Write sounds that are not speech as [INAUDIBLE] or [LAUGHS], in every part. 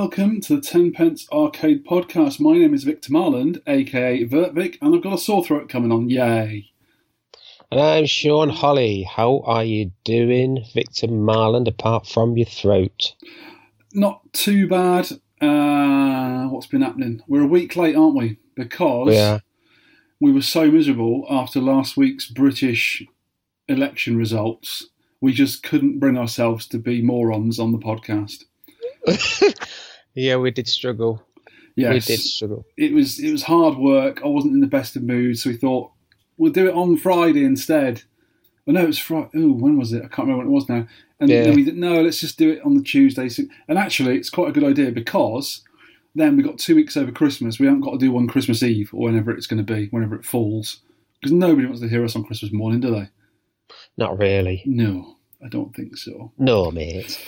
welcome to the Ten Pence Arcade Podcast. My name is Victor Marland, aka Vertvic, and I've got a sore throat coming on. Yay! And I'm Sean Holly. How are you doing, Victor Marland, apart from your throat? Not too bad. Uh, what's been happening? We're a week late, aren't we? Because Yeah. we were so miserable after last week's British election results. We just couldn't bring ourselves to be morons on the podcast. [LAUGHS] yeah, we did struggle. Yes, We did struggle. it was it was hard work. I wasn't in the best of moods, so we thought we'll do it on Friday instead. Oh no, it was Friday. Oh, when was it? I can't remember when it was now. And Yeah. then we did no, let's just do it on the Tuesday. And actually, it's quite a good idea because then we got two weeks over Christmas. We haven't got to do one Christmas Eve or whenever it's going to be, whenever it falls. Because nobody wants to hear us on Christmas morning, do they? Not really. No, I don't think so. No, mate.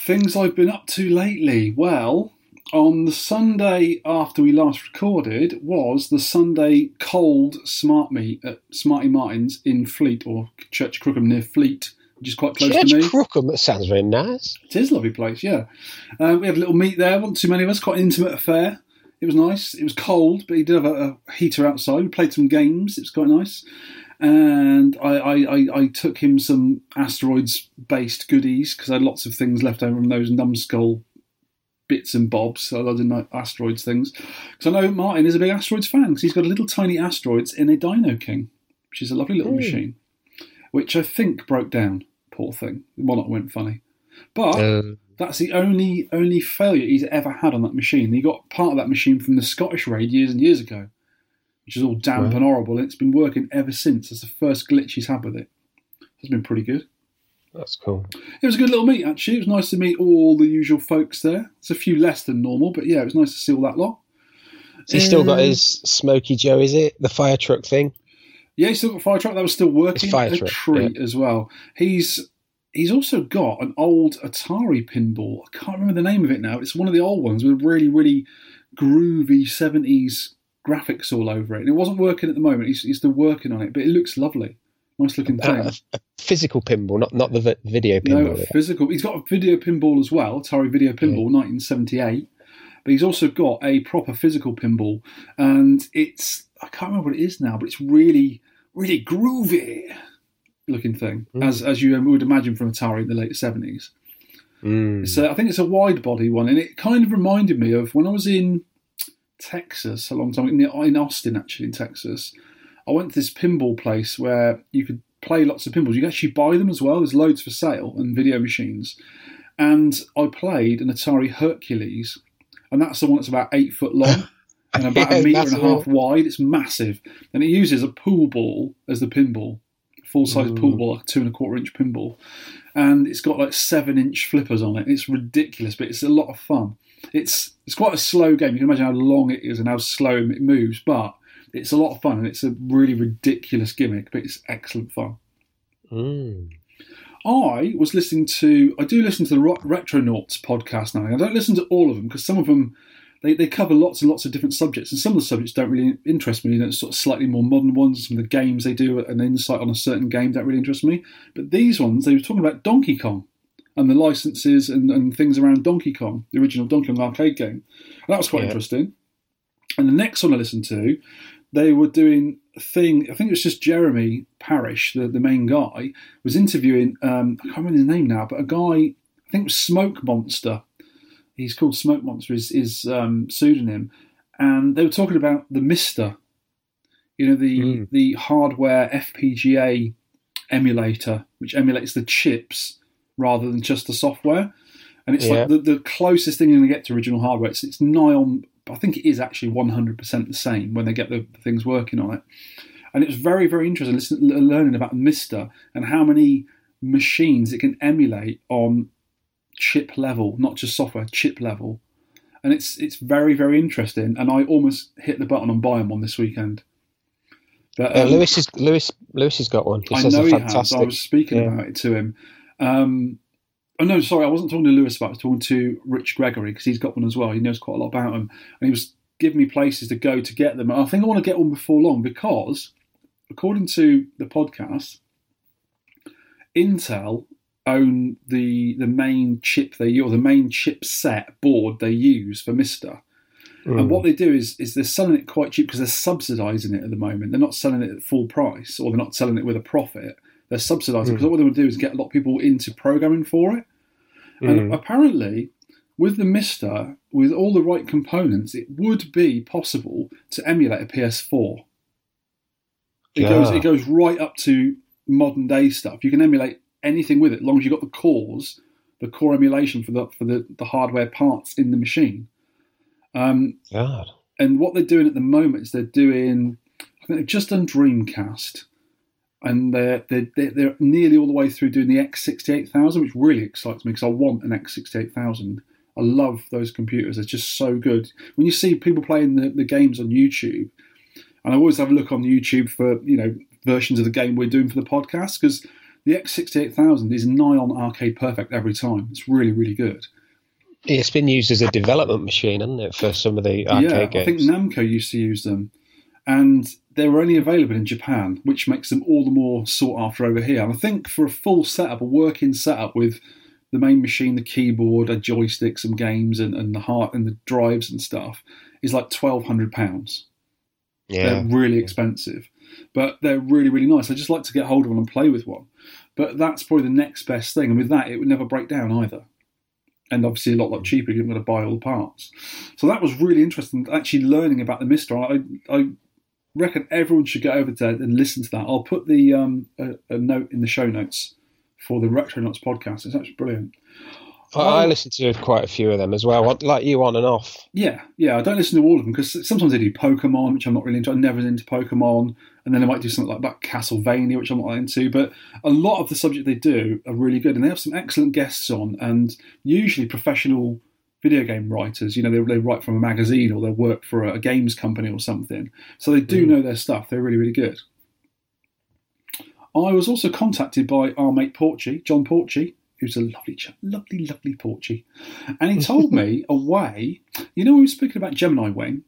Things I've been up to lately. Well, on the Sunday after we last recorded was the Sunday cold smart meet at Smarty Martin's in Fleet or Church Crookham near Fleet, which is quite close Church to me. Crookham, that sounds very nice. It is a lovely place, yeah. Uh, we had a little meet there, wasn't too many of us, quite an intimate affair. It was nice. It was cold, but he did have a, a heater outside. We played some games. It was quite nice. And I, I, I, I took him some asteroids based goodies because I had lots of things left over from those Numskull bits and bobs. So I like asteroids things. Because I know Martin is a big asteroids fan because he's got a little tiny asteroids in a Dino King, which is a lovely little Hmm. machine, which I think broke down. Poor thing. Well, not went funny. But Um, that's the only only failure he's ever had on that machine. He got part of that machine from the Scottish raid years and years ago, which is all damp and horrible. And it's been working ever since. That's the first glitch he's had with it. It's been pretty good. that's cool. It was a good little meet actually. It was nice to meet all the usual folks there. It's a few less than normal, but yeah, it was nice to see all that lot. So he's still got Uh, his Smokey Joe, is it? The fire truck thing? Yeah, he's still got fire truck. That was still working. It's fire a truck, treat as well. He's he's also got an old Atari pinball. I can't remember the name of it now. It's one of the old ones with really really groovy seventies graphics all over it. And it wasn't working at the moment. He's, he's still working on it, but it looks lovely. Nice looking thing. Uh, [LAUGHS] a physical pinball, not not the vi- video No, pinball. a physical. He's got a video pinball as well, Atari Video Pinball, 1978. But he's also got a proper physical pinball, and it's I can't remember what it is now, but it's really, really groovy looking thing, Mm. as as you would imagine from Atari in the late 70s. Mm. So I think it's a wide body one, and it kind of reminded me of when I was in Texas a long time in, in Austin, actually in Texas. I went to this pinball place where you could play lots of pinballs. You could actually buy them as well. There's loads for sale and video machines. And I played an Atari Hercules, and that's the one that's about eight foot long [LAUGHS] and about Yeah, a meter and a half wide. It's massive, and it uses a pool ball as the pinball, full size Mm. pool ball, like a two and a quarter inch pinball and it's got like seven inch flippers on it. It's ridiculous, but it's a lot of fun. It's it's quite a slow game. You can imagine how long it is and how slow it moves, but it's a lot of fun and it's a really ridiculous gimmick, but it's excellent fun. Mm. I was listening to I do listen to the Ro- Retronauts podcast now. I don't listen to all of them because some of them they, they cover lots and lots of different subjects, and some of the subjects don't really interest me. You know, sort of slightly more modern ones. Some of the games they do, an insight on a certain game don't really interest me. But these ones, they were talking about Donkey Kong and the licenses and, and things around Donkey Kong, the original Donkey Kong arcade game. And that was quite Yeah. interesting. And the next one I listened to, they were doing a thing. I think it was just Jeremy Parish, the, the main guy, was interviewing. Um, I can't remember his name now, but a guy. I think it was Smoke Monster. He's called Smoke Monster. Is is um, pseudonym, and they were talking about the MiSTer. You know the Mm. the hardware FPGA emulator, which emulates the chips rather than just the software. And it's Yeah. like the, the closest thing you're going to get to original hardware. It's, it's nigh on, I think it is actually 100% the same when they get the, the things working on it. And it was very, very interesting listen, learning about MiSTer and how many machines it can emulate on chip level, not just software, chip level. And it's it's very, very interesting. And I almost hit the button on buying one this weekend. But, um, Lewis is Lewis Lewis has got one. He I says know he has. I was speaking Yeah. about it to him. Um, oh no, sorry, I wasn't talking to Lewis about. it. I was talking to Rich Gregory because he's got one as well. He knows quite a lot about them, and he was giving me places to go to get them. And I think I want to get one before long because, according to the podcast, Intel own the the main chip they or the main chipset board they use for MiSTer. Mm. And what they do is is they're selling it quite cheap because they're subsidising it at the moment. They're not selling it at full price or they're not selling it with a profit. They're subsidising because what they want to do is get a lot of people into programming for it. And Mm. apparently, with the MiSTer, with all the right components, it would be possible to emulate a PS4. It goes it goes right up to modern day stuff. You can emulate anything with it, as long as you've got the cores, the core emulation for the for the, the hardware parts in the machine. Um, God. and what they're doing at the moment is they're doing, I think they've just done Dreamcast, and they're they're, they're, nearly all the way through doing the X68000, which really excites me because I want an X68000. I love those computers; they're just so good. When you see people playing the, the games on YouTube, and I always have a look on YouTube for you know versions of the game we're doing for the podcast because the X68000 is nigh on arcade perfect every time. It's really really good. It's been used as a development machine, hasn't it, for some of the arcade yeah, games? I think Namco used to use them, and they were only available in Japan, which makes them all the more sought after over here. And I think for a full setup, a working setup with the main machine, the keyboard, a joystick, some games, and, and the heart and the drives and stuff, is like twelve hundred pounds. yeah. They're really expensive, but they're really really nice. I just like to get hold of one and play with one. But that's probably the next best thing, and with that, it would never break down either and obviously a lot, lot mm. cheaper. You're going to buy all the parts. So that was really interesting. Actually, learning about the MiSTer. I, I reckon everyone should get over to and listen to that. I'll put the um, a, a note in the show notes for the Retro Retronauts podcast. It's actually brilliant. I, I Oh. listen to quite a few of them as well, like you on and off. Yeah, yeah. I don't listen to all of them because sometimes they do Pokemon, which I'm not really into. I'm never into Pokemon, and then they might do something like that Castlevania, which I'm not into. But a lot of the subject they do are really good, and they have some excellent guests on, and usually professional video game writers. You know, they, they write from a magazine or they work for a, a games company or something, so they do Mm. know their stuff. They're really, really good. I was also contacted by our mate Porchy, John Porchy, who's a lovely, chap, lovely, lovely Porchy, and he told [LAUGHS] me a way. You know, we were speaking about Gemini Wing,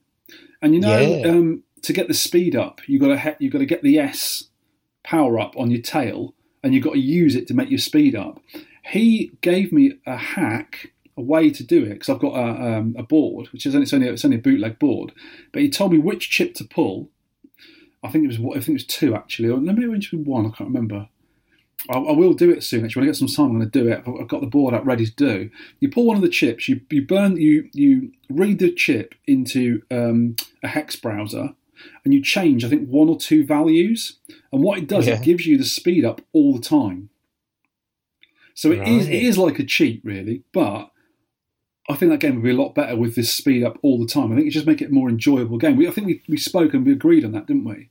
and you know, Yeah. um, to get the speed up, you've got to he- you got to get the S power up on your tail, and you've got to use it to make your speed up. He gave me a hack, a way to do it because I've got a, um, a board, which is only, it's only it's only a bootleg board, but he told me which chip to pull. I think it was I think it was two actually, or maybe it was one. I can't remember. I, I will do it soon. Actually, when I get some time, I'm going to do it. I've, I've got the board out ready to do. You pull one of the chips. You you burn you you read the chip into um, a hex browser, and you change I think one or two values. And what it does, Yeah. it gives you the speed up all the time. So it is Right. it is like a cheat really, but I think that game would be a lot better with this speed up all the time. I think it just make it a more enjoyable game. We, I think we, we spoke and we agreed on that, didn't we?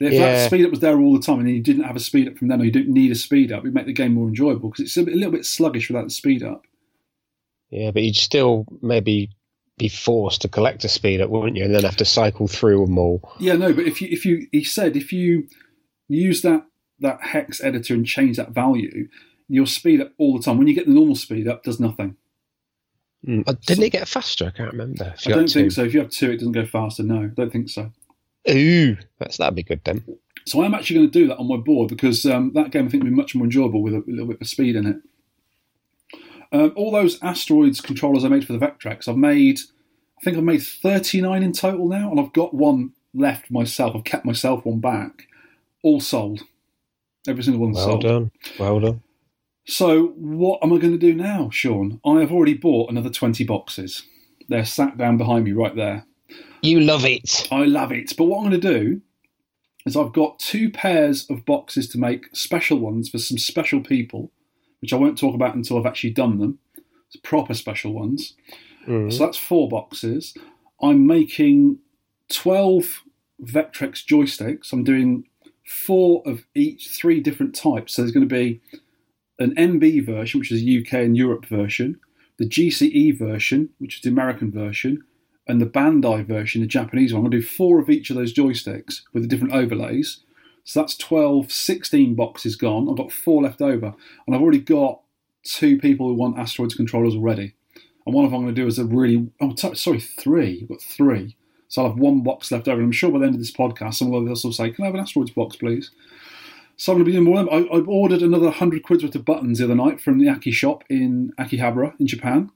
If that speed up was there all the time and you didn't have a speed up from then or you didn't need a speed up, it'd make the game more enjoyable because it's a, bit, a little bit sluggish without the speed up. Yeah, but you'd still maybe be forced to collect a speed up, wouldn't you? And then have to cycle through them all. Yeah, no, but if you if you he said if you use that that hex editor and change that value, your speed up all the time. When you get the normal speed up, does nothing. Mm. Uh, Didn't it get faster? I can't remember. I don't think two. so. If you have two, it doesn't go faster. No, I don't think so. Ooh, that's that'd be good then. So I'm actually going to do that on my board because um, that game I think would be much more enjoyable with a, a little bit of speed in it. Um, all those asteroids controllers I made for the Vectrex, I've made, I think I've made 39 in total now, and I've got one left myself. I've kept myself one back. All sold. Every single one Well sold. done. Well done. So what am I going to do now, Sean? I have already bought another 20 boxes. They're sat down behind me right there. You love it. I love it. But what I'm going to do is I've got two pairs of boxes to make special ones for some special people, which I won't talk about until I've actually done them. It's proper special ones. Mm. So that's four boxes. I'm making 12 Vectrex joysticks. I'm doing four of each, three different types. So there's going to be an MB version, which is a UK and Europe version, the GCE version, which is the American version, and the Bandai version, the Japanese one. I'm going to do four of each of those joysticks with the different overlays. So that's 12, 16 boxes gone. I've got four left over. And I've already got two people who want Asteroids controllers already. And one of them I'm going to do is a really, oh, t- sorry, three. I've got three. So I'll have one box left over. And I'm sure by the end of this podcast, someone else will say, Can I have an Asteroids box, please? So I'm going to be doing more. of them. I, I ordered another hundred quid's worth of buttons the other night from the Aki shop in Akihabara in Japan.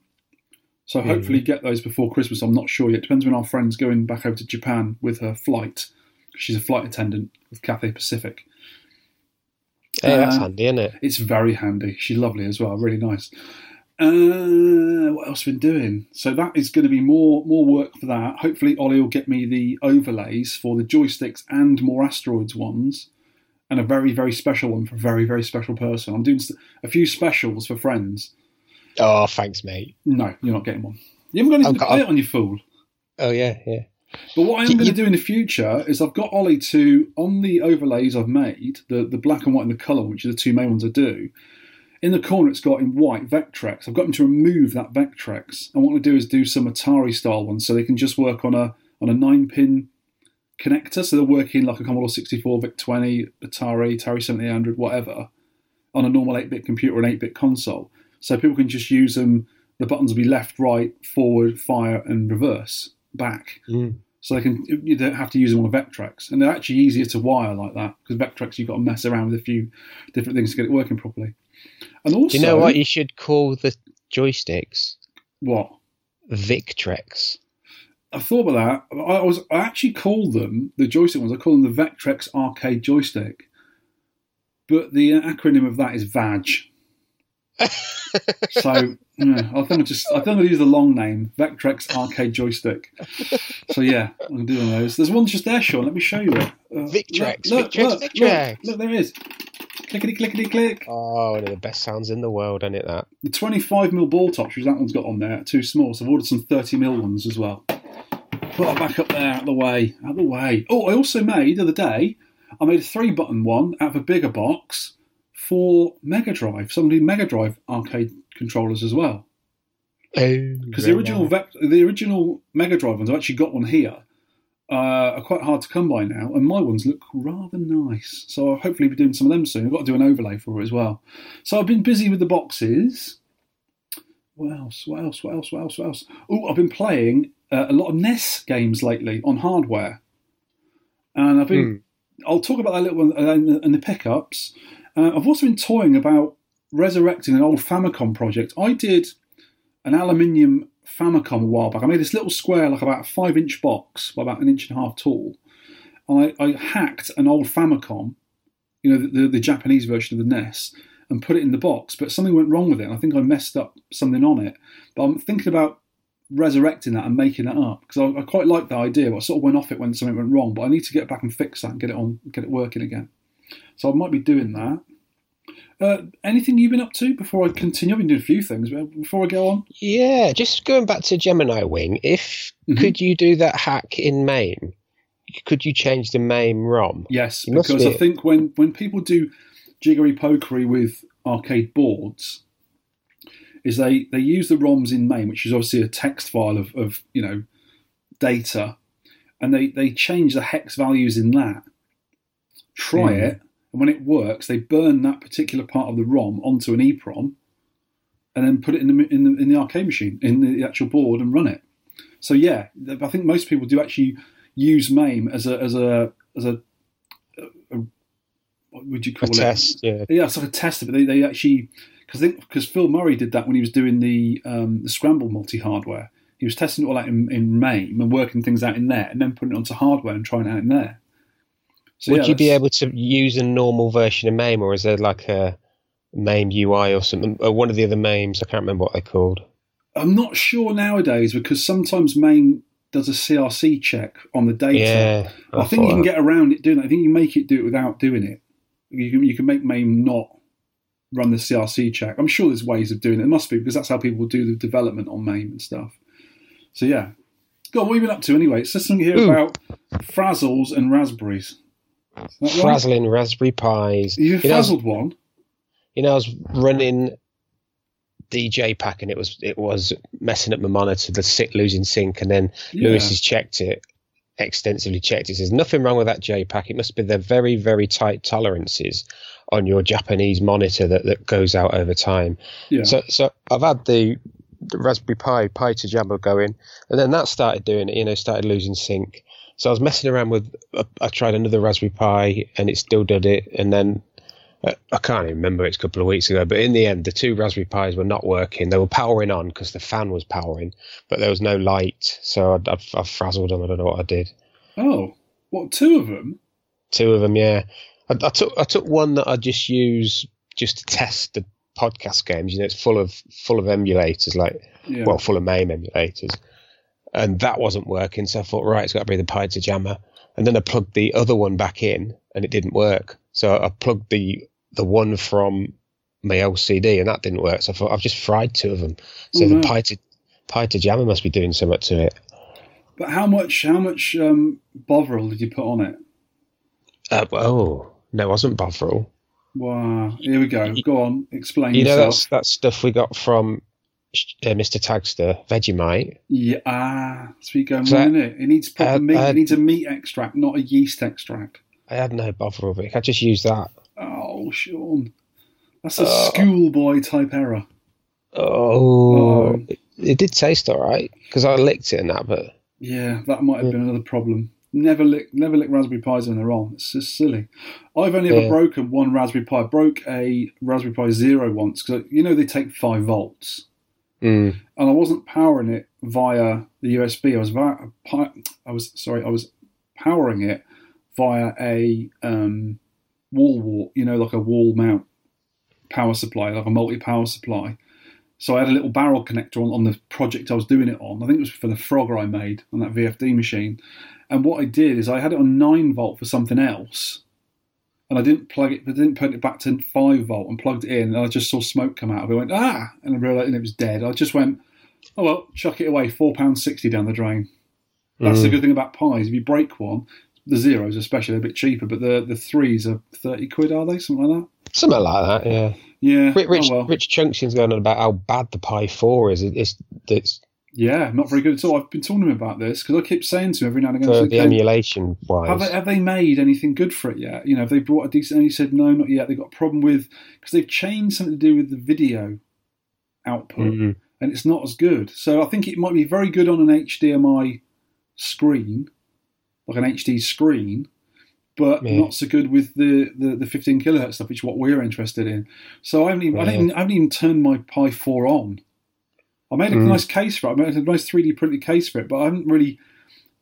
So hopefully get those before Christmas. I'm not sure yet. Depends when our friend's going back over to Japan with her flight. She's a flight attendant with Cathay Pacific. That's Uh, handy, isn't it? It's very handy. She's lovely as well. Really nice. Uh, what else have been doing? So that is going to be more more work for that. Hopefully, Ollie will get me the overlays for the joysticks and more asteroids ones, and a very very special one for a very very special person. I'm doing a few specials for friends. Oh, thanks, mate. No, you're not getting one. You haven't got anything I've to got- play it on, you fool. Oh yeah, yeah. But what I am You- going to do in the future is I've got Ollie to on the overlays I've made, the the black and white and the colour, which are the two main ones I do. In the corner, it's got in white Vectrex. I've got him to remove that Vectrex, and what I'm going to do is do some Atari style ones, so they can just work on a on a nine pin connector. So they're working like a Commodore 64, VIC 20, Atari, Atari 7800, whatever, on a normal 8 bit computer or an 8 bit console. So people can just use them. The buttons will be left, right, forward, fire, and reverse, back Mm. so they can you don't have to use them on a Vectrex, and they're actually easier to wire like that because Vectrex you've got to mess around with a few different things to get it working properly. And also, Do you know what you should call the joysticks? what? Victrex. I thought about that. I was I actually called them the joystick ones. I call them the Vectrex Arcade Joystick, but the acronym of that is VAG. [LAUGHS] so yeah, I think I just I think I'm gonna use the long name Vectrex Arcade Joystick. So yeah, I'm gonna do one of those. There's one just there, Sean. Let me show you it. Uh, Victrex, look, Victrex, look, Victrex. Look, look, there it is. Clickety clickety click. Oh, one of the best sounds in the world, isn't it? That. The 25mm ball tops, which that one's got on there, too small. So I've ordered some 30mm ones as well. Put that back up there, out of the way, out of the way. Oh, I also made the other day. I made a three button one out of a bigger box for Mega Drive. Somebody Mega Drive arcade controllers as well. Oh, Because the original Vec- the original Mega Drive ones, I've actually got one here. Uh, are quite hard to come by now, and my ones look rather nice. So I'll hopefully be doing some of them soon. I've got to do an overlay for it as well. So I've been busy with the boxes. What else? What else? What else? What else? What else? Oh, I've been playing uh, a lot of NES games lately on hardware, and I've been. I'll talk about that a little one in the, the pickups. Uh, I've also been toying about resurrecting an old Famicom project. I did an aluminium Famicom a while back. I made this little square, like about a five inch box, by about an inch and a half tall. And I, I hacked an old Famicom, you know, the, the, the Japanese version of the NES, and put it in the box. But something went wrong with it. And I think I messed up something on it. But I'm thinking about resurrecting that and making it up because I, I quite like that idea, but I sort of went off it when something went wrong. But I need to get back and fix that and get it on, get it working again. So I might be doing that. Uh, anything you've been up to before I continue? I've been doing a few things, before I go on, Yeah, just going back to Gemini Wing. If Mhm. could you do that hack in MAME? Could you change the MAME ROM? Yes, because be- I think when, when people do jiggery pokery with arcade boards, is they, they use the ROMs in MAME, which is obviously a text file of, of you know data, and they, they change the hex values in that. Try Hmm. it, and when it works, they burn that particular part of the ROM onto an EEPROM, and then put it in the in the, in the arcade machine in the actual board and run it. So yeah, I think most people do actually use MAME as a as a as a, a what would you A call it? test, yeah. Yeah, it's like a test, but they, they actually because because Phil Murray did that when he was doing the um, the Scramble multi hardware. He was testing it all out in, in MAME and working things out in there, and then putting it onto hardware and trying it out in there. So, Would yeah, you be able to use a normal version of MAME, or is there like a MAME UI or something? Or one of the other MAMEs, I can't remember what they're called. I'm not sure nowadays because sometimes MAME does a CRC check on the data. Yeah, I, think you can that. get around it doing it. I think you make it do it without doing it. You can you can make MAME not run the CRC check. I'm sure there's ways of doing it. It must be because that's how people do the development on MAME and stuff. So yeah. Go on, what have you been up to anyway? It's just something here Ooh. about frazzles and raspberries. That right? Frazzling Raspberry Pis. You You know, frazzled one? you know, I was running DJ pack and it was it was messing up my monitor, the sit losing sync, and then Yeah. Lewis has checked it extensively checked it. Says nothing wrong with that J-PAC. It must be the very very tight tolerances on your Japanese monitor that, that goes out over time. Yeah. So so I've had the, the Raspberry Pi Pi2Jamma going, and then that started doing it. You know, started losing sync. So I was messing around with. I tried another Raspberry Pi, and it still did it. And then Uh, I can't even remember. It's a couple of weeks ago, but in the end, the two Raspberry Pis were not working. They were powering on because the fan was powering, but there was no light. So I, I, I frazzled them. I don't know what I did. Oh, what? Two of them? Two of them, yeah. I, I took I took one that I just use just to test the podcast games. You know, it's full of full of emulators, like Yeah. well, full of MAME emulators, and that wasn't working. So I thought, right, it's got to be the Pi2Jamma. And then I plugged the other one back in, and it didn't work. So I plugged the the one from my LCD, and that didn't work. So I thought I've just fried two of them. So Oh, the no. Pi to Pi2Jamma must be doing something to it. But how much? How much um, Bovril did you put on it? Uh, oh no, it wasn't Bovril. Wow. Here we go. Go on. Explain You know yourself. that's that stuff we got from uh, Mr. Tagster, Vegemite. Yeah. Ah, sweet going So it? It needs proper uh, meat. uh, it needs a meat extract, not a yeast extract. I had no Bovril, but I just used that. Oh, Sean. That's a Uh, schoolboy type error. Oh, Oh. It, did taste all right because I licked it and that, but Yeah, that might have been another problem. Never lick, never lick Raspberry Pis when they're on. It's just silly. I've only ever Yeah. broken one Raspberry Pi. I broke a Raspberry Pi Zero once because you know they take five volts, mm, and I wasn't powering it via the USB. I was via, I was sorry, I was powering it via a um, wall wart. You know, like a wall mount power supply, like a multi power supply. So I had a little barrel connector on, on the project I was doing it on. I think it was for the Frogger I made on that VFD machine. And what I did is I had it on nine volt for something else, and I didn't plug it, I didn't put it back to five volt and plugged it in, and I just saw smoke come out of it. I went ah, and I realised and it was dead. I just went, oh well, chuck it away. Four pounds sixty down the drain. That's the Mm. good thing about pies. If you break one, the zeros especially are a bit cheaper, but the the threes are thirty quid, are they? Something like that. something like that. Yeah, Yeah. Rich, Rich, oh well. Rich Junkson's going on about how bad the Pi Four is. It- It's it's Yeah, not very good at all. I've been talking to him about this because I keep saying to him every now and again, the emulation wise. have they, have they made anything good for it yet? You know, have they brought a decent? And he said, no, not yet. They've got a problem with because they've changed something to do with the video output, Mhm. and it's not as good. So I think it might be very good on an HDMI screen, like an HD screen, but Yeah. not so good with the, the, the 15 kilohertz stuff, which is what we're interested in. So I haven't even, I, Yeah. haven't, I haven't even turned my Pi 4 on. I made a Mm. nice case for it. I made a nice 3D printed case for it, but I haven't really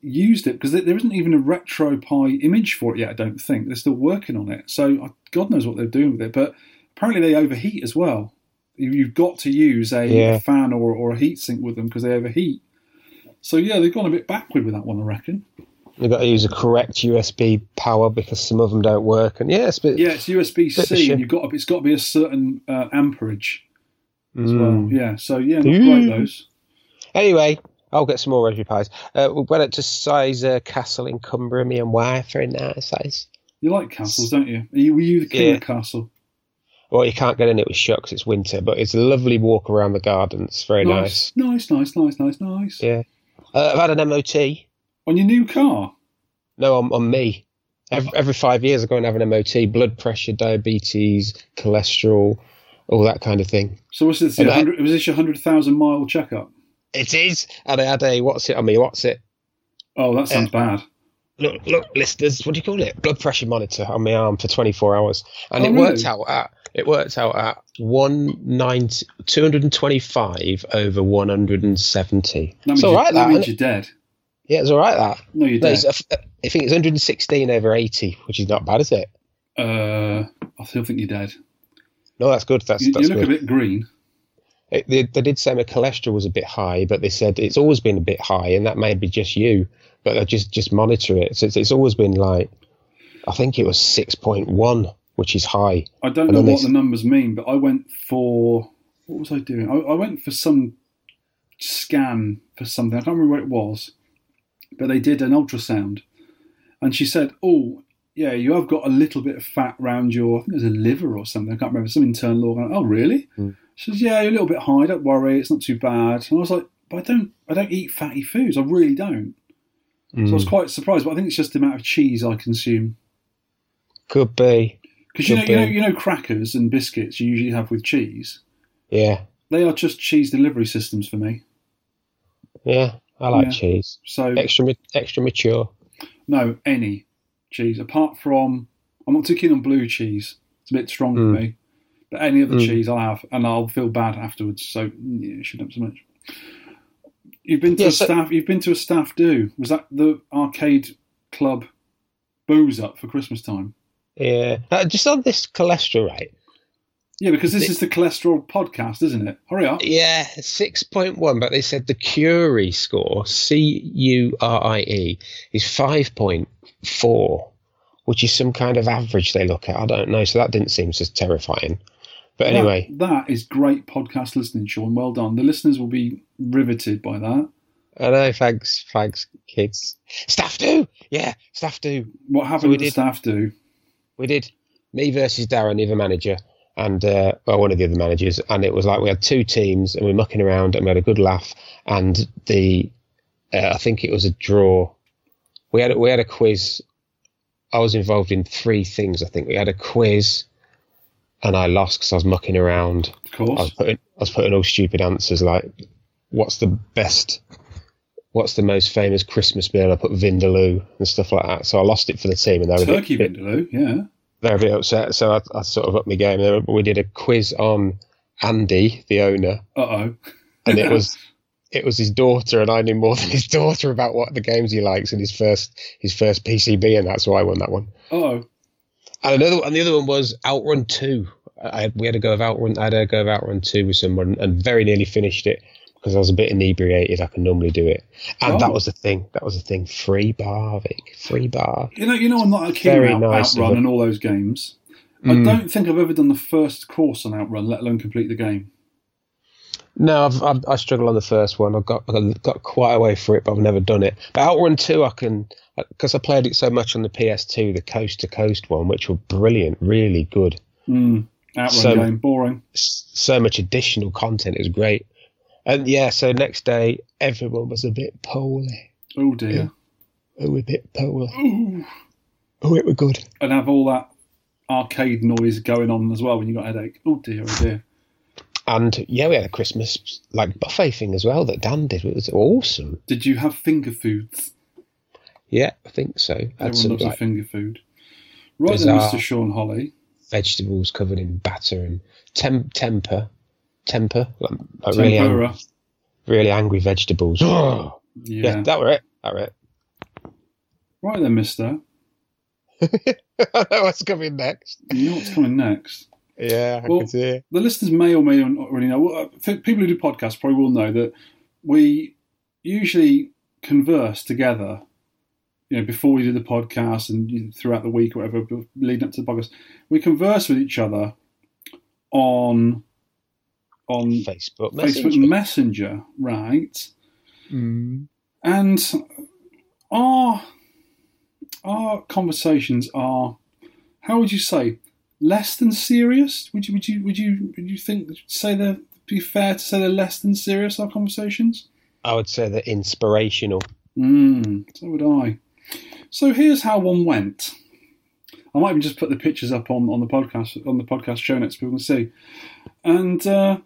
used it because there isn't even a RetroPie image for it yet. I don't think they're still working on it. So God knows what they're doing with it. But apparently they overheat as well. You- You've got to use a, Yeah. fan or, or a heat sink with them because they overheat. So yeah, they've gone a bit backward with that one, I reckon. You've got to use a correct USB power because some of them don't work. And yes, but Yeah, it's USB C, and you've got to, it's got to be a certain uh, amperage as Mm. well. Yeah, so yeah, not great those. Anyway, I'll get some more Raspberry Pis. Uh, we went up to Sizergh Castle in Cumbria, me and wife. Very nice. size. You like castles, don't you? Are you were you the king Yeah. of castle? Well, you can't get in it with shut 'cause it's winter, but it's a lovely walk around the garden. It's very nice. nice, nice, nice, nice, nice. Yeah. Uh, I've had an MOT. On your new car. No, on, on me. Every, every five years, I go and have an MOT. Blood pressure, diabetes, cholesterol, all that kind of thing. So was this And your I- Was this your hundred thousand mile checkup? It is. And I had a what's it on me? What's it? Oh, that sounds uh, bad. Look, look, listeners. What do you call it? Blood pressure monitor on my arm for 24 hours, and Oh, it worked really? out at it worked out at one ninety two hundred and twenty five over 170. That means, all you- right. that That, means you're dead. Yeah, it's all right. That. No, you're No, dead. I think it's 116 over 80, which is not bad, is it? Uh, I still think you're dead. No, that's good. That's You, you look good. a bit green. It, they, they did say my cholesterol was a bit high, but they said it's always been a bit high, and that may be just you. But they just just monitor it. So it's, it's always been like, I think it was six point one, which is high. I don't And know what they- the numbers mean, but I went for what was I doing? I, I went for some scan for something. I can't remember what it was, but they did an ultrasound, and she said, "Oh, yeah, you have got a little bit of fat around your, I think it was a liver or something. I can't remember some internal organ." Oh, really? Mm. She says, "Yeah, you're a little bit high. Don't worry, it's not too bad." And I was like, "But I don't, I don't eat fatty foods. I really don't." So I was Mm. quite surprised, but I think it's just the amount of cheese I consume. Could be. Because you know, you know, you know, crackers and biscuits you usually have with cheese. Yeah, They are just cheese delivery systems for me. yeah. I like Yeah. cheese. So Extra, extra mature. no, any cheese apart from I'm not too keen on blue cheese. It's a bit strong for Mm. me. But any other Mm. cheese I'll have, and I'll feel bad afterwards. So yeah, you shouldn't have so much. You've been to Yeah, a so- staff. You've been to a staff do. Was that the arcade club booze up for Christmas time? Yeah. Uh, just on this cholesterol rate. Yeah, because this is the cholesterol podcast, isn't it? Hurry up. Yeah, 6.1, but they said the Curie score, C U R I E, is 5.4, which is some kind of average they look at. I don't know. So that didn't seem so terrifying. But That- anyway, that is great podcast listening, Sean. Well done. The listeners will be riveted by that. I know, thanks, thanks, kids. Staff do! Yeah, staff do. What happened we at did- staff do? We did me versus Darren, the other manager, and uh, well, one of the other managers, and it was like we had two teams, and we were mucking around, and we had a good laugh, and the uh, I think it was a draw. We had a- we had a quiz. I was involved in three things. I think we had a quiz, and I lost because I was mucking around. Of I was course. putting I was putting all stupid answers like, "What's the best? What's the most famous Christmas meal?" I put Vindaloo and stuff like that. So I lost it for the team, and they were Turkey bit, Vindaloo, yeah. They're a bit upset. So I, I sort of upped my game. We did a quiz on Andy, the owner, Uh oh. and it was [LAUGHS] it was his daughter, and I knew more than his daughter about what the games he likes and his first his first PCB, and that's why I won that one. Uh oh. And another and the other one was Outrun Two. I we had a go of Outrun. I had a go of Outrun Two with someone, and very nearly finished it because I was a bit inebriated. I can normally do it, and Oh. that was the thing. That was the thing. Free bar, Vic. Free bar. You know, you know, I'm not a keen on nice Outrun and all those games. Mm. I don't think I've ever done the first course on Outrun, let alone complete the game. No, I've, I've I struggle on the first one. I've got I've got quite a way for it, but I've never done it. But Outrun Two, I can because I played it so much on the PS2, the Coast to Coast one, which were brilliant, really good. Mm. Outrun So- game, boring. So much additional content. It was great. And yeah, so next day everyone was a bit poorly. Oh dear. Oh, a bit poorly. Ooh. Oh, it were good. And have all that arcade noise going on as well when you got a headache. Oh dear, oh dear. And yeah, we had a Christmas like buffet thing as well that Dan did. It was awesome. Did you have finger foods? Yeah, I think so. Had Everyone some loves a finger food. Right then, Bizarre. Mr. Sean Holly. vegetables covered in batter and tem- temper, temper, like, like really, angry, really angry vegetables. [GASPS] yeah. Yeah. that were it. That were it. Right then, mister. I [LAUGHS] know what's coming next. You know what's coming next? Yeah, I Well- can see the listeners may or may not already know. Well, uh, people who do podcasts probably will know that we usually converse together. You know, before we do the podcast and throughout the week or whatever, leading up to the podcast, we converse with each other on on Facebook Facebook Messenger. Messenger, right? Mm. And our our conversations are, how would you say, less than serious? Would you would you would you would you think say they're be fair to say they're less than serious? Our conversations. I would say they're inspirational. Mm, so would I. So here's how one went. I might even just put the pictures up on, on the podcast on the podcast show notes so people can see. And uh,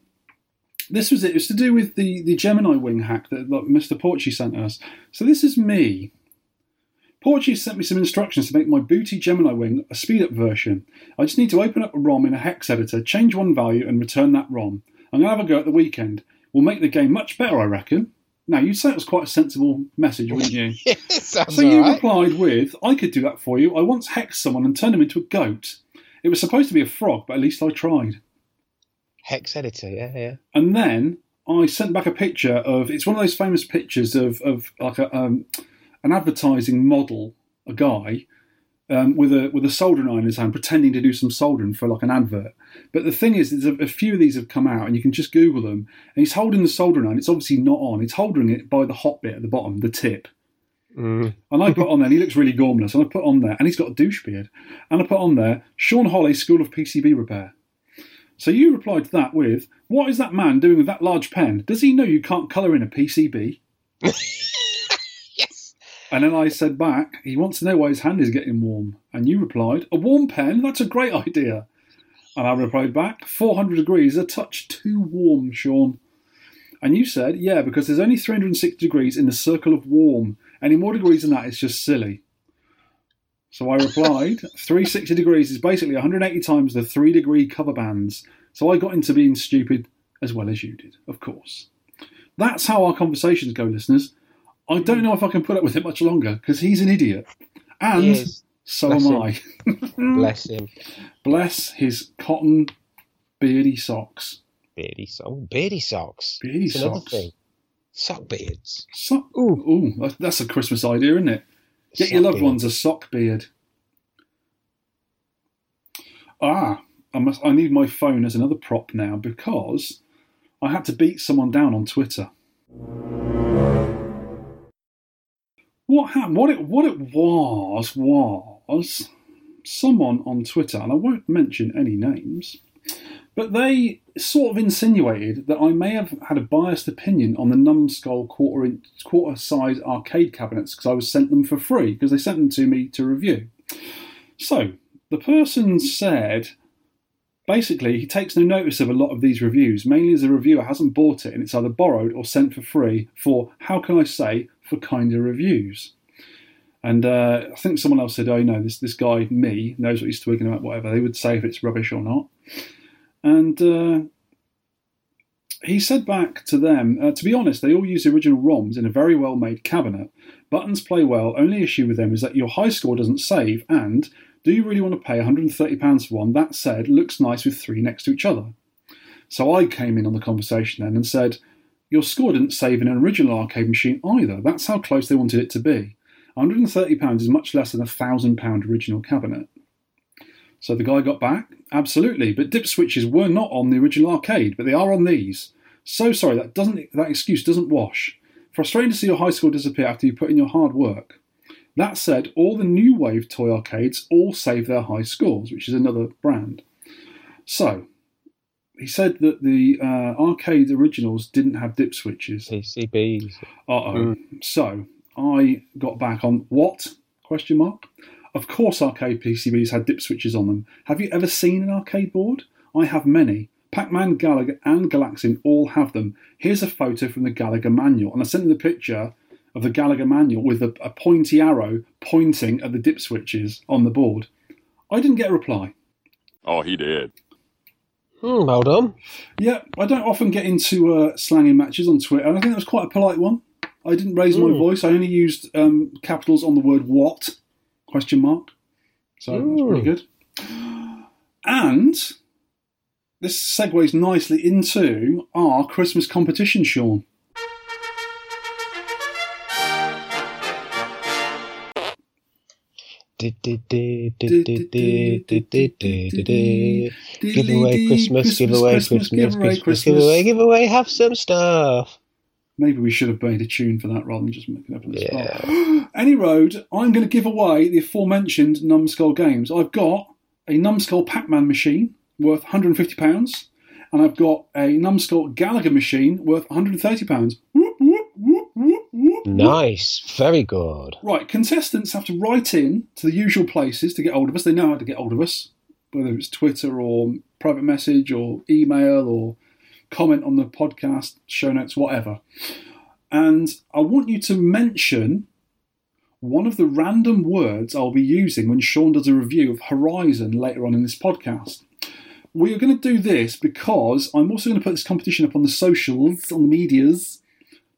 this was it. It was to do with the, the Gemini wing hack that like, Mr. Porchy sent us. So this is me. Porchy sent me some instructions to make my Booty Gemini wing a speed up version. I just need to open up a ROM in a hex editor, change one value, and return that ROM. I'm gonna have a go at the weekend. We'll make the game much better, I reckon. Now you'd say it was quite a sensible message, wouldn't you? [LAUGHS] So you alright. replied with, I could do that for you. I once hexed someone and turned him into a goat. It was supposed to be a frog, but at least I tried. Hex editor, yeah, yeah. And then I sent back a picture of, it's one of those famous pictures of, of like a, um, an advertising model, a guy, um, with a with a soldering iron in his hand, pretending to do some soldering for like an advert. But the thing is, there's a, a few of these have come out, and you can just Google them. And he's holding the soldering iron. It's obviously not on. He's holding it by the hot bit at the bottom, the tip. Mm. And I put on there, and he looks really gormless. And I put on there, and he's got a douche beard. And I put on there, Sean Holly, School of PCB Repair. So you replied to that with, What is that man doing with that large pen? Does he know you can't colour in a PCB? [LAUGHS] Yes. And then I said back, He wants to know why his hand is getting warm. And you replied, A warm pen? That's a great idea. And I replied back, 400 degrees, a touch too warm, Sean. And you said, Yeah, because there's only 360 degrees in the circle of warm. Any more degrees than that is just silly. So I replied, 360 degrees is basically 180 times the three degree cover bands. So I got into being stupid as well as you did, of course. That's how our conversations go, listeners. I don't know if I can put up with it much longer because he's an idiot. And so Bless am him. I. [LAUGHS] Bless him. Bless his cotton beardy socks. Beardy socks. Oh, beardy socks. Beardy another socks. Sock beards. So- ooh, ooh, that's- that's a Christmas idea, isn't it? Get your loved ones a sock beard. Ah, I must. I need my phone as another prop now because I had to beat someone down on Twitter. What happened? What it what it was was someone on Twitter, and I won't mention any names, but they sort of insinuated that I may have had a biased opinion on the Numskull quarter inch, quarter size arcade cabinets because I was sent them for free because they sent them to me to review. So the person said basically he takes no notice of a lot of these reviews, mainly as the reviewer hasn't bought it and it's either borrowed or sent for free for how can I say for kinder reviews. And uh, I think someone else said, "Oh, no, this this guy, me, knows what he's talking about. Whatever they would say if it's rubbish or not." And uh, he said back to them, uh, to be honest, they all use the original ROMs in a very well made cabinet. Buttons play well. Only issue with them is that your high score doesn't save. And do you really want to pay £130 for one? That said, looks nice with three next to each other. So I came in on the conversation then and said, Your score didn't save in an original arcade machine either. That's how close they wanted it to be. £130 is much less than a £1,000 original cabinet. So the guy got back, absolutely, but dip switches were not on the original arcade, but they are on these. So sorry, that doesn't that excuse doesn't wash. Frustrating to see your high score disappear after you put in your hard work. That said, all the new wave toy arcades all save their high scores, which is another brand. So he said that the uh, arcade originals didn't have dip switches. PCBs. Uh oh. So I got back on what? Question mark. Of course, arcade PCBs had dip switches on them. Have you ever seen an arcade board? I have many. Pac-Man, Galaga, and Galaxian all have them. Here's a photo from the Galaga manual, and I sent him the picture of the Galaga manual with a, a pointy arrow pointing at the dip switches on the board. I didn't get a reply. Oh, he did. Hmm, well done. Yeah, I don't often get into uh, slanging matches on Twitter, and I think that was quite a polite one. I didn't raise my Mm. voice. I only used um, capitals on the word "what?" Question mark. So that's pretty Mm. good. And this segues nicely into our Christmas competition, Sean. Give away Christmas, give away Christmas, Christmas, give away, give away, have some stuff. Maybe we should have made a tune for that rather than just making up on the Yeah. spot. [GASPS] Any road, I'm going to give away the aforementioned Numskull games. I've got a Numskull Pac-Man machine worth 150 pounds, and I've got a Numskull Galaga machine worth 130 pounds. Whoop, whoop, whoop, whoop, whoop. Nice, very good. Right, contestants have to write in to the usual places to get hold of us. They know how to get hold of us, whether it's Twitter or private message or email or comment on the podcast, show notes, whatever. And I want you to mention one of the random words I'll be using when Sean does a review of Horizon later on in this podcast. We are going to do this because I'm also going to put this competition up on the socials, on the medias,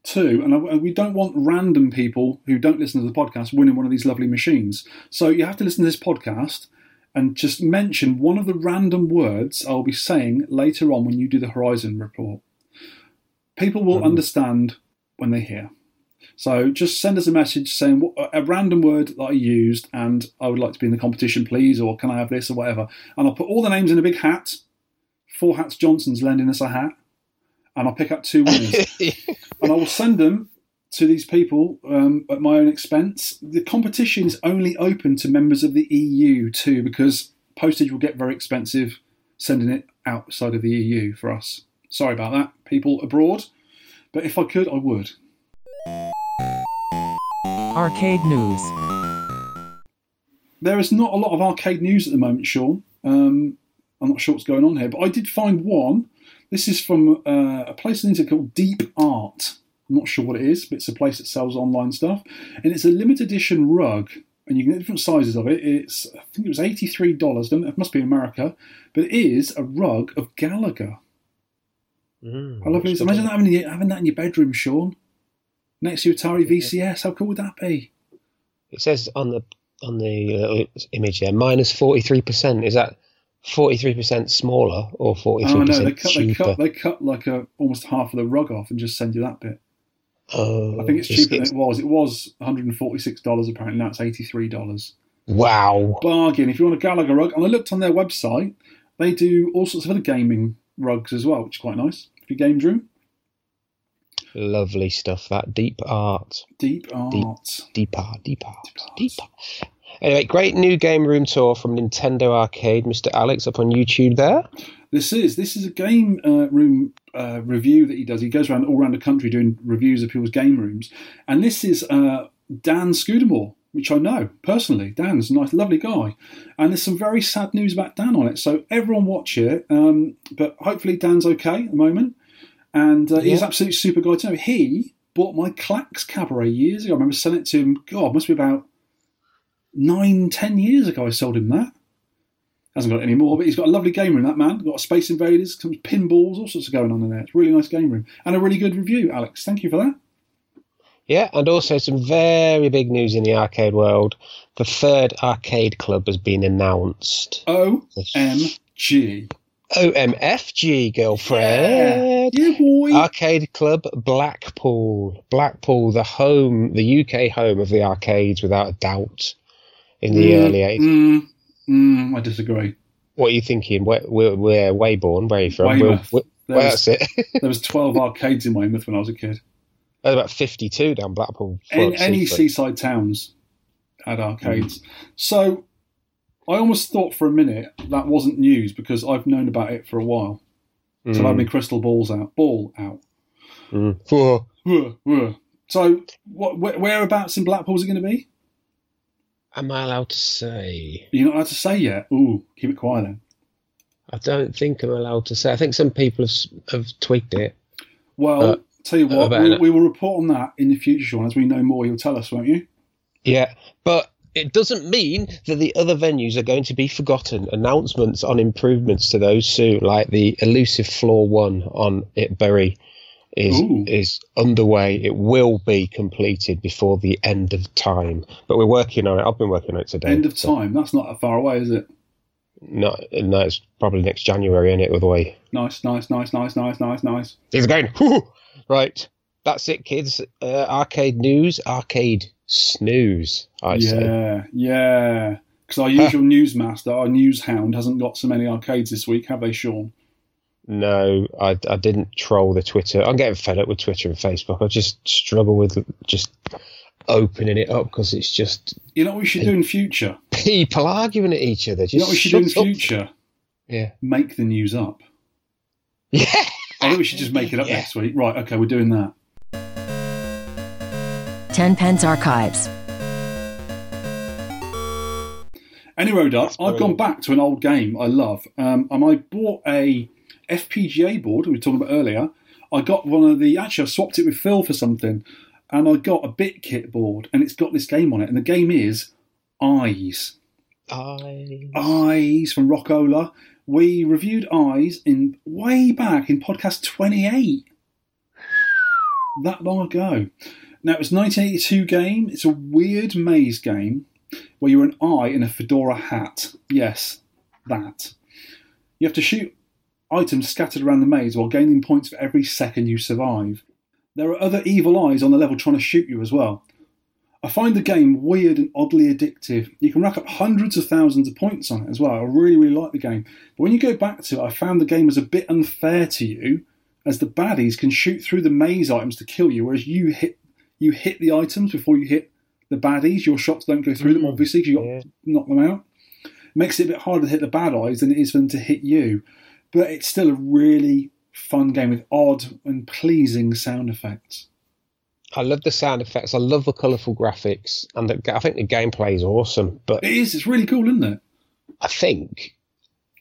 too. And we don't want random people who don't listen to the podcast winning one of these lovely machines. So you have to listen to this podcast and just mention one of the random words I'll be saying later on when you do the Horizon report. People will Mhm. understand when they hear. So just send us a message saying what, a random word that I used and I would like to be in the competition, please, or can I have this or whatever. And I'll put all the names in a big hat. Four Hats Johnson's lending us a hat. And I'll pick up two winners [LAUGHS] and I will send them to these people um, at my own expense. The competition is only open to members of the EU too, because postage will get very expensive sending it outside of the EU for us. Sorry about that, people abroad. But if I could, I would. Arcade news. There is not a lot of arcade news at the moment, Sean. Um, I'm not sure what's going on here, but I did find one. This is from uh, a place in India called Deep Art. I'm not sure what it is, but it's a place that sells online stuff. And it's a limited edition rug. and you can get different sizes of it. It's I think it was eighty three dollars. It must be America, but it is a rug of Galaga. Mm, lovely is that's Imagine having, having that in your bedroom, Sean, next to your Atari VCS. How cool would that be? It says on the on the uh, image there minus forty three percent. Is that forty three percent smaller or forty Oh three no, they percent cut, they cheaper? cut, they cut like a almost half of the rug off and just send you that bit. Oh, I think it's just- cheaper than it was. It was one hundred and forty six dollars apparently. Now it's eighty three dollars. Wow. bargain if you want a Galaga rug. And I looked on their website; they do all sorts of other gaming rugs as well, which is quite nice for your games room. Lovely stuff. That deep art, Deep art. deep art, deep art, Deep art. deep art. Anyway, great new game room tour from Nintendo Arcade, Mr. Alex, up on YouTube there. This is this is a game uh, room uh, review that he does. He goes around all around the country doing reviews of people's game rooms, and this is uh, Dan Scudamore, which I know personally. Dan's a nice, lovely guy, and there's some very sad news about Dan on it. So everyone watch it, um, but hopefully Dan's okay at the moment, and uh, he's absolutely super guy to know. He bought my Klax Cabaret years ago. I remember selling it to him. God, must be about nine, ten years ago. I sold him that hasn't got it anymore, but he's got a lovely game room, that man. Got a Space Invaders, some pinballs, all sorts of going on in there. It's a really nice game room. And a really good review, Alex. Thank you for that. Yeah, and also some very big news in the arcade world. The third arcade club has been announced. OMG. OMFG, girlfriend. Yeah, boy. Arcade Club Blackpool. Blackpool, the home, the UK home of the arcades, without a doubt, in the Mm, early 80s. Mm, mm, I disagree. What are you thinking? We're, we're, we're Wayborn. Where are you from? Weymouth. There well, was, that's it. there was 12 [LAUGHS] arcades in Weymouth when I was a kid. There's about 52 down Blackpool. Any, any seaside towns had arcades. So I almost thought for a minute that wasn't news because I've known about it for a while. So I had my crystal balls out. Ball out. Mm. [LAUGHS] [LAUGHS] So, what, whereabouts in Blackpool is it going to be? Am I allowed to say? You're not allowed to say yet. Ooh, keep it quiet then. I don't think I'm allowed to say. I think some people have, have tweaked it. Well, Uh, tell you what, we, we will report on that in the future, Sean. As we know more, you'll tell us, won't you? Yeah, but it doesn't mean that the other venues are going to be forgotten. Announcements on improvements to those soon, like the elusive floor one on it Bury, is Ooh. is underway. It will be completed before the end of time, but we're working on it. I've been working on it today. End of so- time. That's not that far away, is it? No, no, it's probably next January, isn't it? With the way Nice, nice, nice, nice, nice, nice, nice. are going. Whew. Right, that's it, kids. Uh, arcade news, arcade snooze. I say. yeah, yeah. Because our usual newsmaster, our news hound, hasn't got so many arcades this week, have they, Sean? No, I, I didn't troll the Twitter. I'm getting fed up with Twitter and Facebook. I just struggle with just opening it up because it's just You know what we should do in future? people arguing at each other. Just You know what we should do in shut up. future? Yeah. Make the news up. Yeah. I think we should just make it up [LAUGHS] Yeah. next week. Right, okay, we're doing that. Tenpence Archives. Anyway, Doc, I've gone back to an old game I love, um, and I bought a FPGA board we were talking about earlier. I got one of the actually I swapped it with Phil for something, and I got a BitKit board, and it's got this game on it, and the game is Eyes. I Eyes from Rockola. We reviewed Eyes in way back in podcast twenty eight. That long ago. Now it was 1982 game. It's a weird maze game where you're an eye in a fedora hat. Yes, that. You have to shoot items scattered around the maze while gaining points for every second you survive. There are other evil eyes on the level trying to shoot you as well. I find the game weird and oddly addictive. You can rack up hundreds of thousands of points on it as well. I really, really like the game. But when you go back to it, I found the game was a bit unfair to you, as the baddies can shoot through the maze items to kill you, whereas you hit you hit the items before you hit the baddies. Your shots don't go through them, Mm, obviously, because you got yeah. to knock them out. It Makes it a bit harder to hit the bad eyes than it is for them to hit you. But it's still a really fun game with odd and pleasing sound effects. I love the sound effects. I love the colourful graphics, and the, I think the gameplay is awesome. But It is. It's really cool, isn't it? I think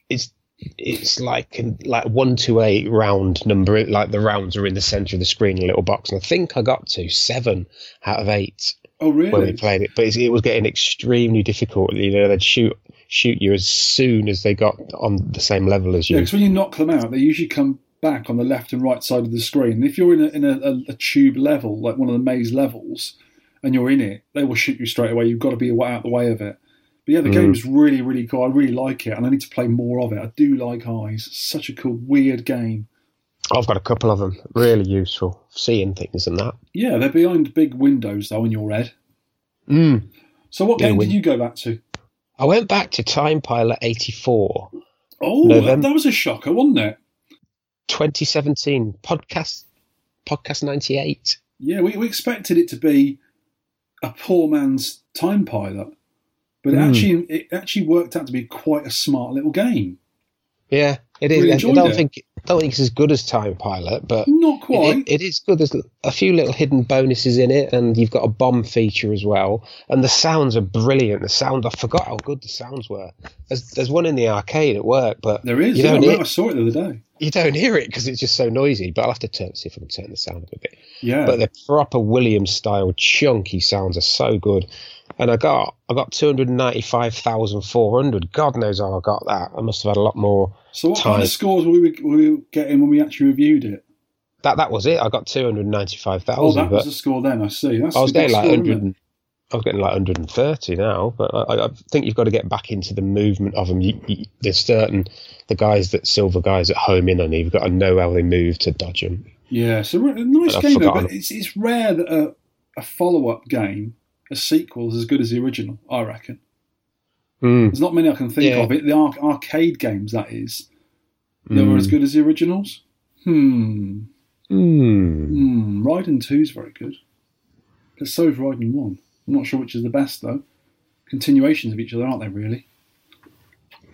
it's it's like like one to eight round number. Like the rounds are in the center of the screen, in a little box, and I think I got to seven out of eight Oh, when we played it. But it was getting extremely difficult. You know, they'd shoot shoot you as soon as they got on the same level as you. Yeah, because when you knock them out, they usually come back on the left and right side of the screen. If you're in a, in a, a, tube level, like one of the maze levels, and you're in it, they will shoot you straight away. You've got to be out of the way of it. But yeah, the Mm. game is really, really cool. I really like it, and I need to play more of it. I do like Eyes. Such a cool, weird game. I've got a couple of them. Really useful, seeing things and that. Yeah, they're behind big windows though in your head. Mm. So what Yeah, game win- did you go back to? I went back to Time Pilot 84, Oh, that, November. that was a shocker, wasn't it? 2017 podcast podcast 98. Yeah, we, we expected it to be a poor man's time pilot, but it Mm. actually it actually worked out to be quite a smart little game. Yeah, it is. Really I don't it. think don't think it's as good as Time Pilot, but Not quite. it, it is good. There's a few little hidden bonuses in it, and you've got a bomb feature as well. And the sounds are brilliant. The sound I forgot how good the sounds were. There's there's one in the arcade at work, but there is. you Yeah, I, don't remember hear- I saw it the other day. you don't hear it because it's just so noisy. But I'll have to turn see if I can turn the sound up a bit. Yeah, But the proper Williams style chunky sounds are so good. And I got I got two hundred ninety five thousand four hundred. God knows how I got that. I must have had a lot more. so what kind of scores were we, were we getting when we actually reviewed it? That that was it. I got two hundred ninety five Oh, thousand. that was the score then. I see. That's I was getting like score, isn't it? 100. I was getting like 130 now, but I, I think you've got to get back into the movement of them. You, you, there's certain the guys that silver guys at home in on you. You've got to know how they move to dodge them. Yeah, so a nice I've game though, but it's it's rare that a, a follow up game, a sequel, is as good as the original. I reckon. There's not many I can think Yeah. of. It the ar- arcade games that is that were Mm. as good as the originals. Hmm. Hmm. Hmm. Raiden Two is very good, but so is Raiden One. I'm not sure which is the best though. Continuations of each other, aren't they? Really?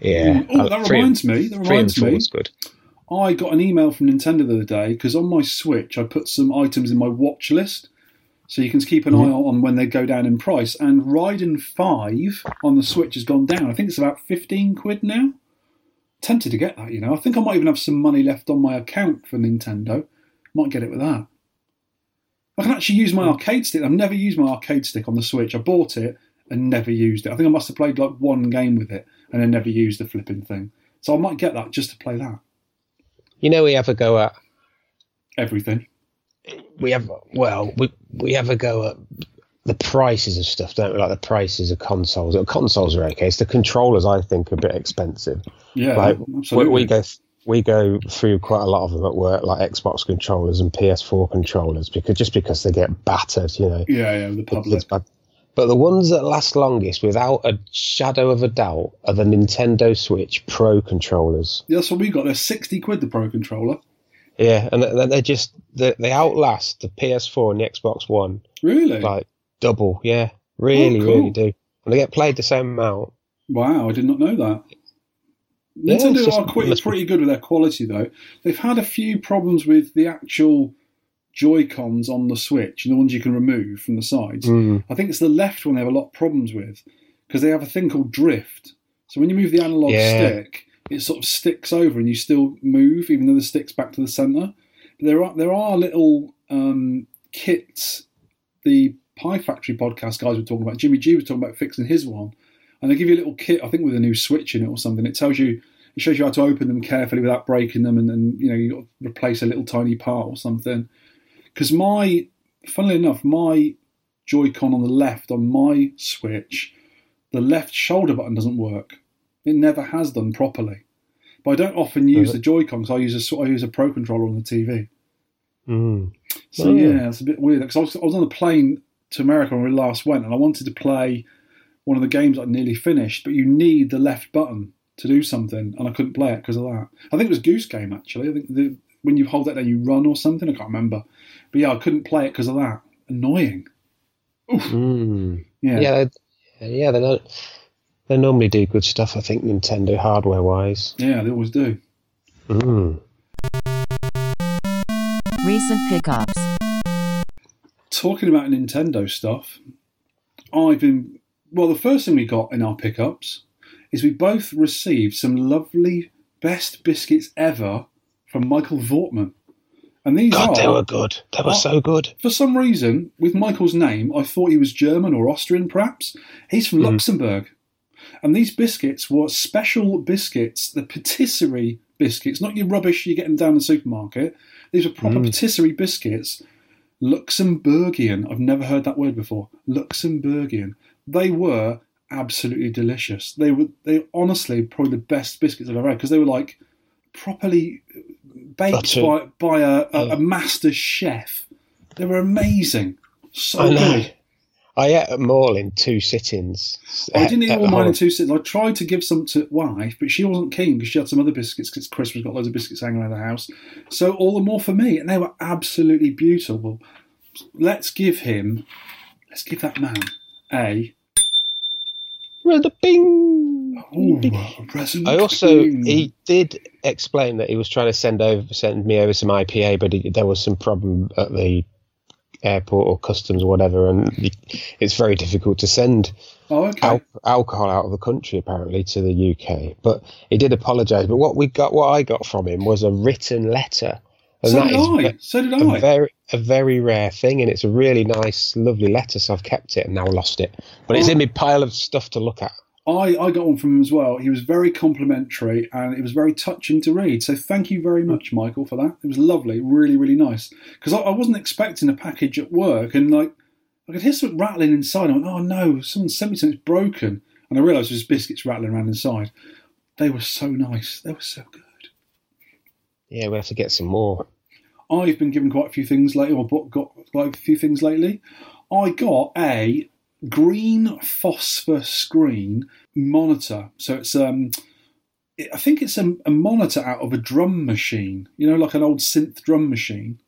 Yeah. Oh, Uh, that three reminds me. That Three and reminds four me. was good. I got an email from Nintendo the other day because on my Switch I put some items in my watch list, so you can keep an eye on when they go down in price. And Raiden Five on the Switch has gone down. I think it's about fifteen quid now. Tempted to get that, you know. I think I might even have some money left on my account for Nintendo. Might get it with that. I can actually use my hmm. arcade stick. I've never used my arcade stick on the Switch. I bought it and never used it. I think I must have played like one game with it and then never used the flipping thing. So I might get that just to play that. You know, we have a go at Everything. We have well we we have a go at the prices of stuff, don't we? Like the prices of consoles. The consoles are okay. It's the controllers I think are a bit expensive. Yeah, like we, absolutely. we go we go through quite a lot of them at work, like Xbox controllers and PS4 controllers, because just because they get battered, you know. yeah, yeah, the public. But the ones that last longest, without a shadow of a doubt, are the Nintendo Switch Pro controllers. Yeah, that's what we got. They're sixty quid the Pro controller. Yeah, and they- they just they, they outlast the PS4 and the Xbox One Really? like double. Yeah, really, Oh, cool. really do. And they get played the same amount. Wow, I did not know that. Yeah, Nintendo just- are quite, pretty good with their quality though. They've had a few problems with the actual Joy Cons on the Switch, and the ones you can remove from the sides. Mm. I think it's the left one they have a lot of problems with because they have a thing called drift. So when you move the analog Yeah. stick, it sort of sticks over and you still move, even though the stick's back to the center. But there are there are little um, kits. The Pie Factory podcast guys were talking about. Jimmy G was talking about fixing his one, and they give you a little kit. I think with a new switch in it or something. It tells you. It shows you how to open them carefully without breaking them, and, then you know you replace a little tiny part or something. Because my, funnily enough, my Joy-Con on the left on my Switch, the left shoulder button doesn't work. It never has done properly. But I don't often use Does the Joy-Con because I use a I use a Pro controller on the TV. Mm. So Oh. yeah, it's a bit weird because I was, I was on a plane to America when we last went, and I wanted to play one of the games I nearly finished, but you need the left button to do something, and I couldn't play it because of that. I think it was Goose Game actually. I think the, when you hold that down, you run or something. I can't remember, but yeah, I couldn't play it because of that. Annoying. Mm. Yeah. Yeah, yeah, they don't. They normally do good stuff. I think Nintendo hardware wise. Yeah, they always do. Mm. Recent pickups. Talking about Nintendo stuff, I've been well. The first thing we got in our pickups is we both received some lovely best biscuits ever from Michael Vortman. And these God, are they were good. They were Oh. so good. for some reason, with Michael's name, I thought he was German or Austrian, perhaps. He's from Luxembourg. And these biscuits were special biscuits, the patisserie biscuits, not your rubbish you get them down the supermarket. These were proper patisserie biscuits. Luxembourgian. I've never heard that word before. Luxembourgian. They were absolutely delicious. They were they honestly probably the best biscuits I've ever had because they were like properly uh, baked by by a, a, a master chef. They were amazing. So good. I ate them all in two sittings. I didn't eat At all mine in two sittings. I tried to give some to wife, but she wasn't keen because she had some other biscuits because Christmas got loads of biscuits hanging around the house. So all the more for me, and they were absolutely beautiful. Let's give him, let's give that man a a bing. ooh, a I also he did explain that he was trying to send over send me over some IPA, but he, there was some problem at the airport or customs or whatever, and it's very difficult to send Oh, okay. al- alcohol out of the country apparently to the UK. But he did apologise. But what we got, what I got from him was a written letter, and so that did is I. ve- So did a very a very rare thing, and it's a really nice, lovely letter. So I've kept it and now lost it, but it's Oh. in my pile of stuff to look at. I, I got one from him as well. He was very complimentary and it was very touching to read. So thank you very much, Michael, for that. It was lovely, really, really nice. Because I, I wasn't expecting a package at work and like I could hear something rattling inside. I went, oh no, someone sent me something broken. And I realised it was biscuits rattling around inside. They were so nice. They were so good. Yeah, we have to get some more. I've been given quite a few things lately, or got like a few things lately. I got a green phosphor screen monitor. So it's um, it, I think it's a, a monitor out of a drum machine. You know, like an old synth drum machine.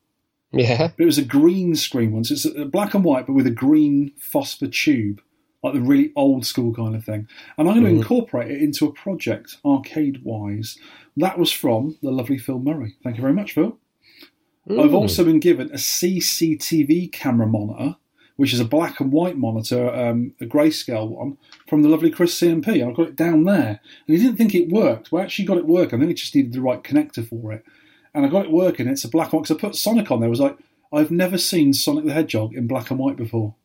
Yeah. But it was a green screen one, so it's a black and white, but with a green phosphor tube, like the really old school kind of thing. And I'm going to incorporate it into a project, arcade wise. That was from the lovely Phil Murray. Thank you very much, Phil. I've also been given a CCTV camera monitor, which is a black and white monitor, um, a grayscale one, from the lovely Chris CMP. I've got it down there. And he didn't think it worked. We actually got it working. I think it just needed the right connector for it. And I got it working. It's a black and white. 'cause I put Sonic on there. I was like, I've never seen Sonic the Hedgehog in black and white before.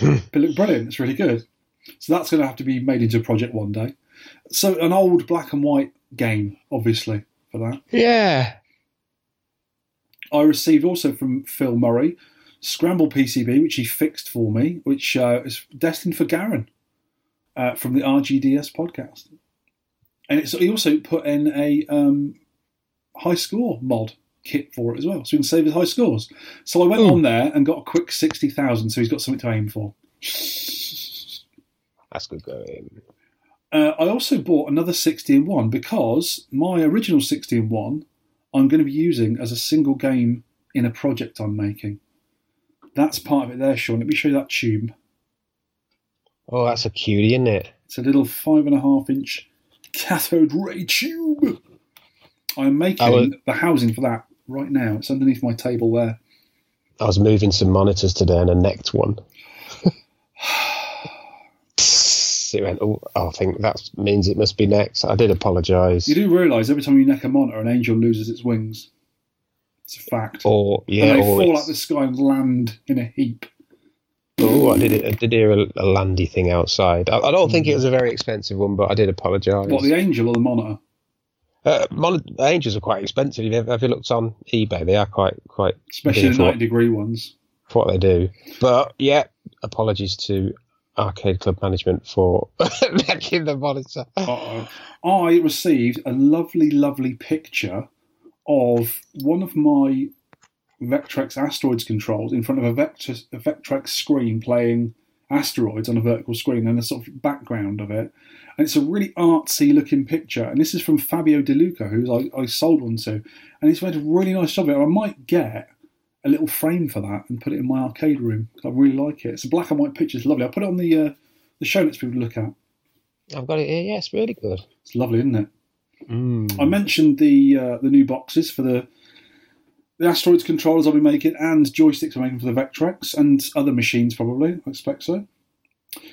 but [LAUGHS] it looked brilliant. It's really good. So that's going to have to be made into a project one day. So an old black and white game, obviously, for that. Yeah. I received also from Phil Murray Scramble PCB, which he fixed for me, which uh, is destined for Garen uh, from the RGDS podcast. And it's, he also put in a um, high score mod kit for it as well, so he can save his high scores. So I went on there and got a quick 60,000, so he's got something to aim for. That's good going. Uh, I also bought another 60 in 1 because my original 60 in 1 I'm going to be using as a single game in a project I'm making. That's part of it there, Sean. Let me show you that tube. Oh, that's a cutie, isn't it? It's a little five and a half inch cathode ray tube. I'm making will- the housing for that right now. It's underneath my table there. I was moving some monitors today and I necked one. [SIGHS] it went, oh, I think that means it must be next. I did apologise. You do realise every time you neck a monitor, an angel loses its wings. It's a fact. Or, yeah, and they or fall it's- out the sky and land in a heap. Oh, I did. I did hear a, a landy thing outside. I, I don't think it was a very expensive one, but I did apologise. What, the angel or the monitor? uh, mon- angels are quite expensive. Have you, ever- have you looked on eBay? They are quite quite Especially the 90 degree ones. for what they do. But yeah, apologies to Arcade Club management for [LAUGHS] making the monitor. Uh-oh. I received a lovely, lovely picture of one of my Vectrex asteroids controls in front of a, Vector, a Vectrex screen playing asteroids on a vertical screen and a sort of background of it. And it's a really artsy looking picture. And this is from Fabio De Luca, who I, I sold one to. And he's made a really nice job of it. I might get a little frame for that and put it in my arcade room. I really like it. It's a black and white picture. It's lovely. I'll put it on the, uh, the show notes for people to look at. I've got it here. Yeah, it's really good. It's lovely, isn't it? Mm. I mentioned the uh, the new boxes for the the asteroids controllers I'll be making and joysticks I'm making for the Vectrex and other machines probably. I expect so.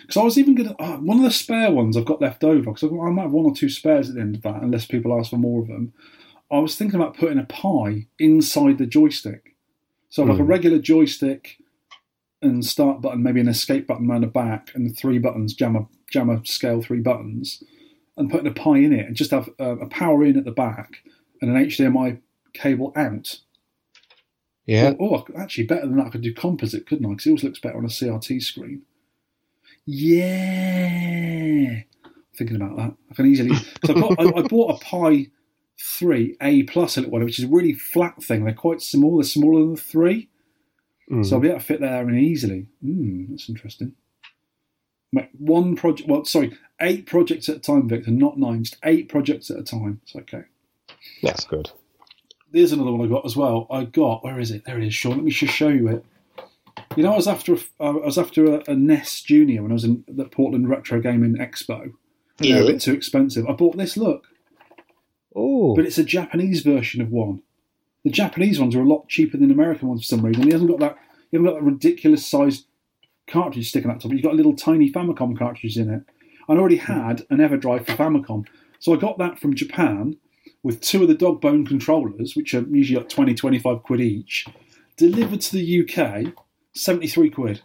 Because I was even going to oh, one of the spare ones I've got left over because I might have one or two spares at the end of that, unless people ask for more of them. I was thinking about putting a Pi inside the joystick, so like a Hmm. regular joystick and start button, maybe an escape button around the back, and three buttons, JAMMA JAMMA scale three buttons, and putting a Pi in it, and just have uh, a power in at the back and an HDMI cable out. Yeah. Oh, could- actually, better than that, I could do composite, couldn't I? Because it always looks better on a CRT screen. Yeah, thinking about that, I can easily. So I, got, I, I bought a Pi Three A Plus little one, which is a really flat thing. They're quite small. They're smaller than the three, Mm. so I'll be able to fit there in easily. Hmm, that's interesting. Wait, One project. Well, sorry, eight projects at a time, Victor. Not nine, just eight projects at a time. It's okay. That's good. There's another one I got as well. I got where is it? There it is, Sean. Let me just show you it. You know, I was after a, uh, I was after a, a NES Junior when I was in the Portland Retro Gaming Expo. And They're a bit too expensive. I bought this. Look, Oh, but it's a Japanese version of one. The Japanese ones are a lot cheaper than American ones for some reason. He hasn't got that. You haven't got that ridiculous sized cartridge sticking out top. You've got little tiny Famicom cartridges in it. I already hmm. had an EverDrive for Famicom, so I got that from Japan with two of the dog bone controllers, which are usually like 20, 25 quid each, delivered to the UK, 73 quid.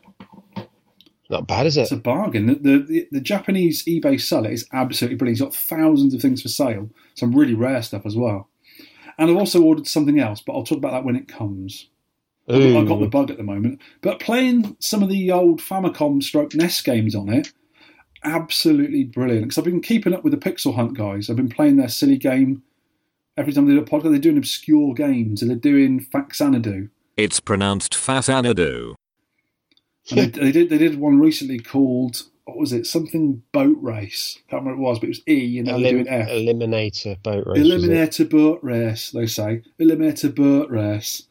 not bad, is it? It's a bargain. The, the, the, the Japanese eBay seller is absolutely brilliant. He's got thousands of things for sale, some really rare stuff as well. And I've also ordered something else, but I'll talk about that when it comes. I've I've got the bug at the moment. But playing some of the old Famicom stroke NES games on it, absolutely brilliant. Because I've been keeping up with the Pixel Hunt guys. I've been playing their silly game. Every time they do a podcast, they're doing obscure games. And they're doing Faxanadu. It's pronounced Fasanadu. And they, they did they did one recently called what was it? Something boat race. I Can't remember what it was, but it was E and now they're doing F. Eliminator boat race. Eliminator boat race, they say. Eliminator boat race.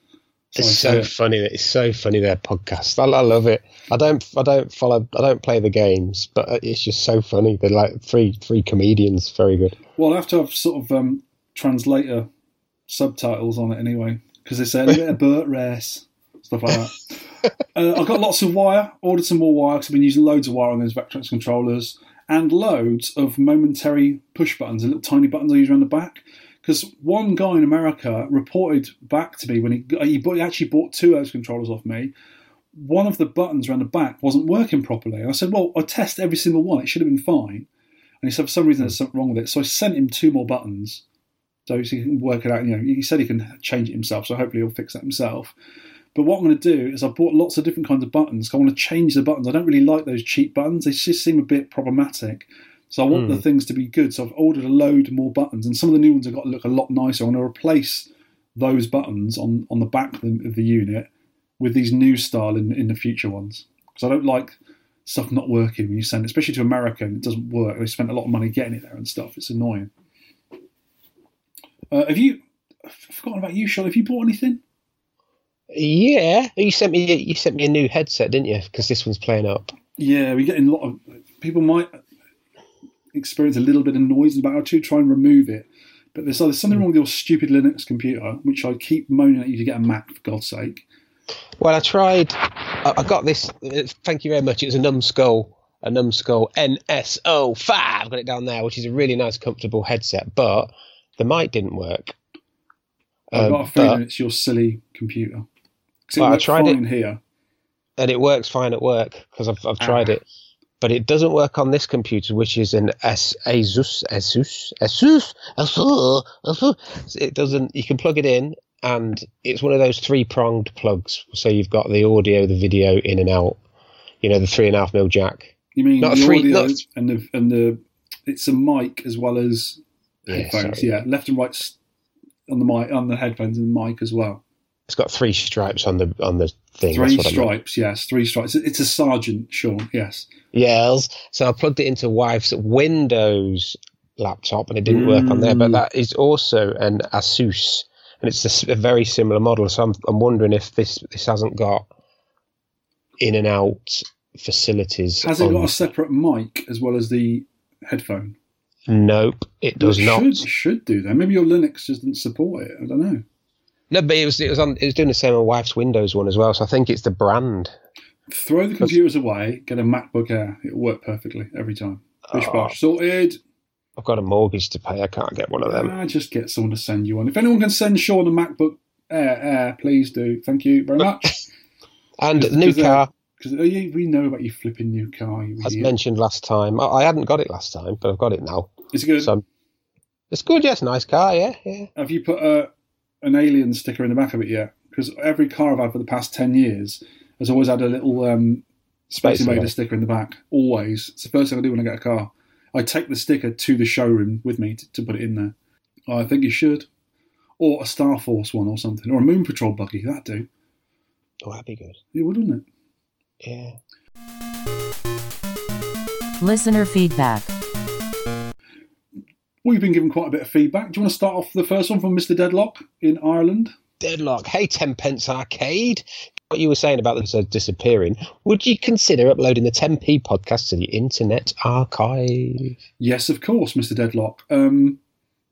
It's so funny. It's so funny their podcast. I, I love it. I don't. I don't follow. I don't play the games, but it's just so funny. They're like three three comedians. Very good. Well, I have to have sort of um, translator subtitles on it anyway, because they say eliminator boat race, stuff like that. [LAUGHS] uh, I got lots of wire. Ordered some more wire because I've been using loads of wire on those Vectrex controllers, and loads of momentary push buttons, the little tiny buttons I use around the back. Because one guy in America reported back to me when he he, actually bought two those controllers off me. One of the buttons around the back wasn't working properly. I said, "Well, I test every single one. It should have been fine." And he said, "For some reason, there's something wrong with it." So I sent him two more buttons, so he can work it out. You know, he said he can change it himself, so hopefully he'll fix that himself. But what I'm going to do is I bought lots of different kinds of buttons. I want to change the buttons. I don't really like those cheap buttons. They just seem a bit problematic. So I want Hmm. the things to be good. So I've ordered a load more buttons, and some of the new ones have got to look a lot nicer. I want to replace those buttons on, on the back of the, of the unit with these new style in, in the future ones. Because I don't like stuff not working when you send it, especially to America and it doesn't work. They spent a lot of money getting it there and stuff. It's annoying. Uh, have you I've forgotten about you, Sean? Have you bought anything? Yeah, you sent me. You sent me a new headset, didn't you? Because this one's playing up. Yeah, we're getting a lot of people might experience a little bit of noise in the background too. Try and remove it, but there's, there's something wrong with your stupid Linux computer, which I keep moaning at you to get a Mac for God's sake. Well, I tried. I, got this. uh, Thank you very much. It was a Numskull, a Numskull NSO5. I've got it down there, which is a really nice, comfortable headset. But the mic didn't work. I've Um, got a feeling but- it's your silly computer. Well, I tried it. here. and it works fine at work because I've, I've tried Ah. it. But it doesn't work on this computer, which is an S- Asus, Asus, Asus, Asus, Asus. It doesn't. You can plug it in, and it's one of those three pronged plugs. So you've got the audio, the video in and out. You know, the three and a half mil jack. You mean Not the free- audio not- and the and the it's a mic as well as Yeah, headphones. sorry. Yeah, left and right on the mic on the headphones and the mic as well. It's got three stripes on the on the thing. Three what I stripes, yes, three stripes. It's a sergeant, Sean. Yes. Yes. So I plugged it into wife's Windows laptop, and it didn't work on there. But Mm. that is also an Asus, and it's a very similar model. So I'm I'm wondering if this this hasn't got in and out facilities. Has it on- got a separate mic as well as the headphone? Nope, it does it not. Should, should do that. Maybe your Linux just didn't support it. I don't know. No, but it was it was on it was doing the same on wife's Windows one as well. So I think it's the brand. Throw the computers away, get a MacBook Air. It'll work perfectly every time. Bish Oh. bosh. Sorted. I've got a mortgage to pay. I can't get one of them. I just get someone to send you one. If anyone can send Sean a MacBook Air, Air please do. Thank you very much. [LAUGHS] And the new because, uh, car, Because we know about you flipping new car. You as mentioned last time, I, I hadn't got it last time, but I've got it now. It's good. So it's good. Yes, nice car. Yeah, yeah. Have you put a, an alien sticker in the back of it yet? Because every car I've had for the past 10 years has always had a little um, Space Space Invader Invader. sticker in the back. Always. It's the first thing I do when I get a car. I take the sticker to the showroom with me to, to put it in there. I think you should. Or a Star Force one or something. Or a Moon Patrol buggy. That'd do. Oh, that'd be good. It would, wouldn't it? Yeah. Listener feedback. We've been given quite a bit of feedback. Do you want to start off the first one from Mr. Deadlock in Ireland? Deadlock. Hey, Tenpence Arcade. What you were saying about uh, disappearing, would you consider uploading the 10p podcast to the Internet Archive? Yes, of course, Mr. Deadlock. Um,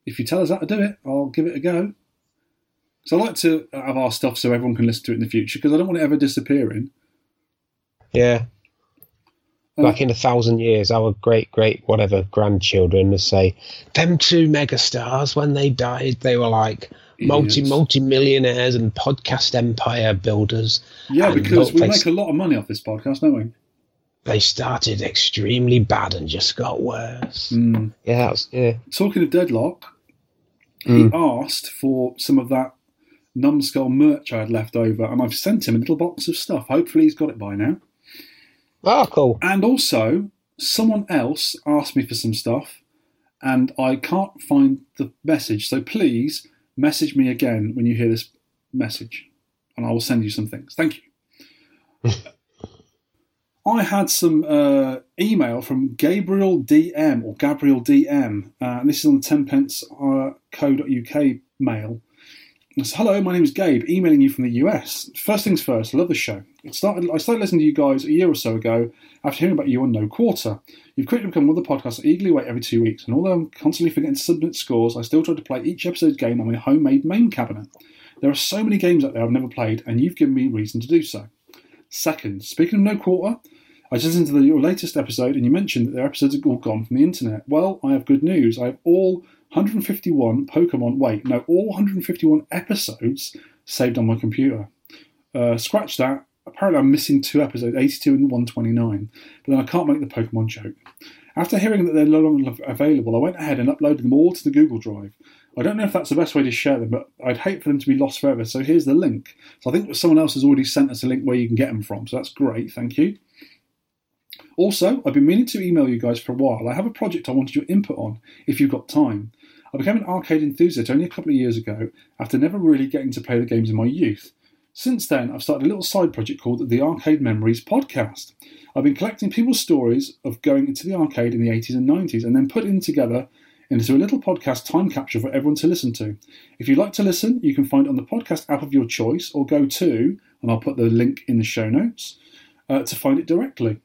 if you tell us how to do it, I'll give it a go. So I like to have our stuff so everyone can listen to it in the future because I don't want it ever disappearing. Yeah. Uh, Like in a thousand years, our great, great, whatever grandchildren will say, them two megastars, when they died, they were like multi, Idiots. multi millionaires and podcast empire builders. Yeah, because we look, make a lot of money off this podcast, don't we? They started extremely bad and just got worse. Mm. Yeah, that was, yeah. Talking of Deadlock, Mm. he asked for some of that numbskull merch I had left over, and I've sent him a little box of stuff. Hopefully, he's got it by now. Oh, cool. And also, someone else asked me for some stuff, and I can't find the message. So please message me again when you hear this message, and I will send you some things. Thank you. [LAUGHS] I had some uh, email from Gabriel DM or Gabriel DM. Uh, this is on the tenpence uh, co.uk mail. Says, Hello, my name is Gabe, emailing you from the US. First things first, I love the show. It started. I started listening to you guys a year or so ago after hearing about you on No Quarter. You've quickly become one of the podcasts I eagerly wait every two weeks, and although I'm constantly forgetting to submit scores, I still try to play each episode's game on my homemade main cabinet. There are so many games out there I've never played, and you've given me reason to do so. Second, speaking of No Quarter, I just listened to the, your latest episode, and you mentioned that their episodes are all gone from the internet. Well, I have good news. I have all 151 Pokemon. Wait, no, all 151 episodes saved on my computer. Uh, scratch that. Apparently, I'm missing two episodes, 82 and 129. But then I can't make the Pokemon joke. After hearing that they're no longer available, I went ahead and uploaded them all to the Google Drive. I don't know if that's the best way to share them, but I'd hate for them to be lost forever. So here's the link. So I think someone else has already sent us a link where you can get them from. So that's great. Thank you. Also, I've been meaning to email you guys for a while. I have a project I wanted your input on, if you've got time. I became an arcade enthusiast only a couple of years ago after never really getting to play the games in my youth. Since then, I've started a little side project called the Arcade Memories Podcast. I've been collecting people's stories of going into the arcade in the 80s and 90s and then putting them together into a little podcast time capsule for everyone to listen to. If you'd like to listen, you can find it on the podcast app of your choice or go to, and I'll put the link in the show notes, uh, to find it directly.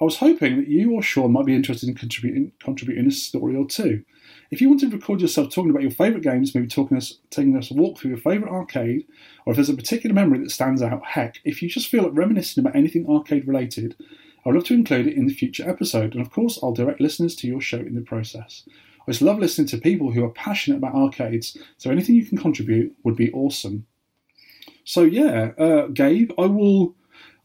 I was hoping that you or Sean might be interested in contributing, contributing a story or two. If you want to record yourself talking about your favourite games, maybe talking us, taking us a walk through your favourite arcade, or if there's a particular memory that stands out, heck, if you just feel like reminiscing about anything arcade related, I would love to include it in the future episode, and of course, I'll direct listeners to your show in the process. I just love listening to people who are passionate about arcades, so anything you can contribute would be awesome. So yeah, uh, Gabe, I will.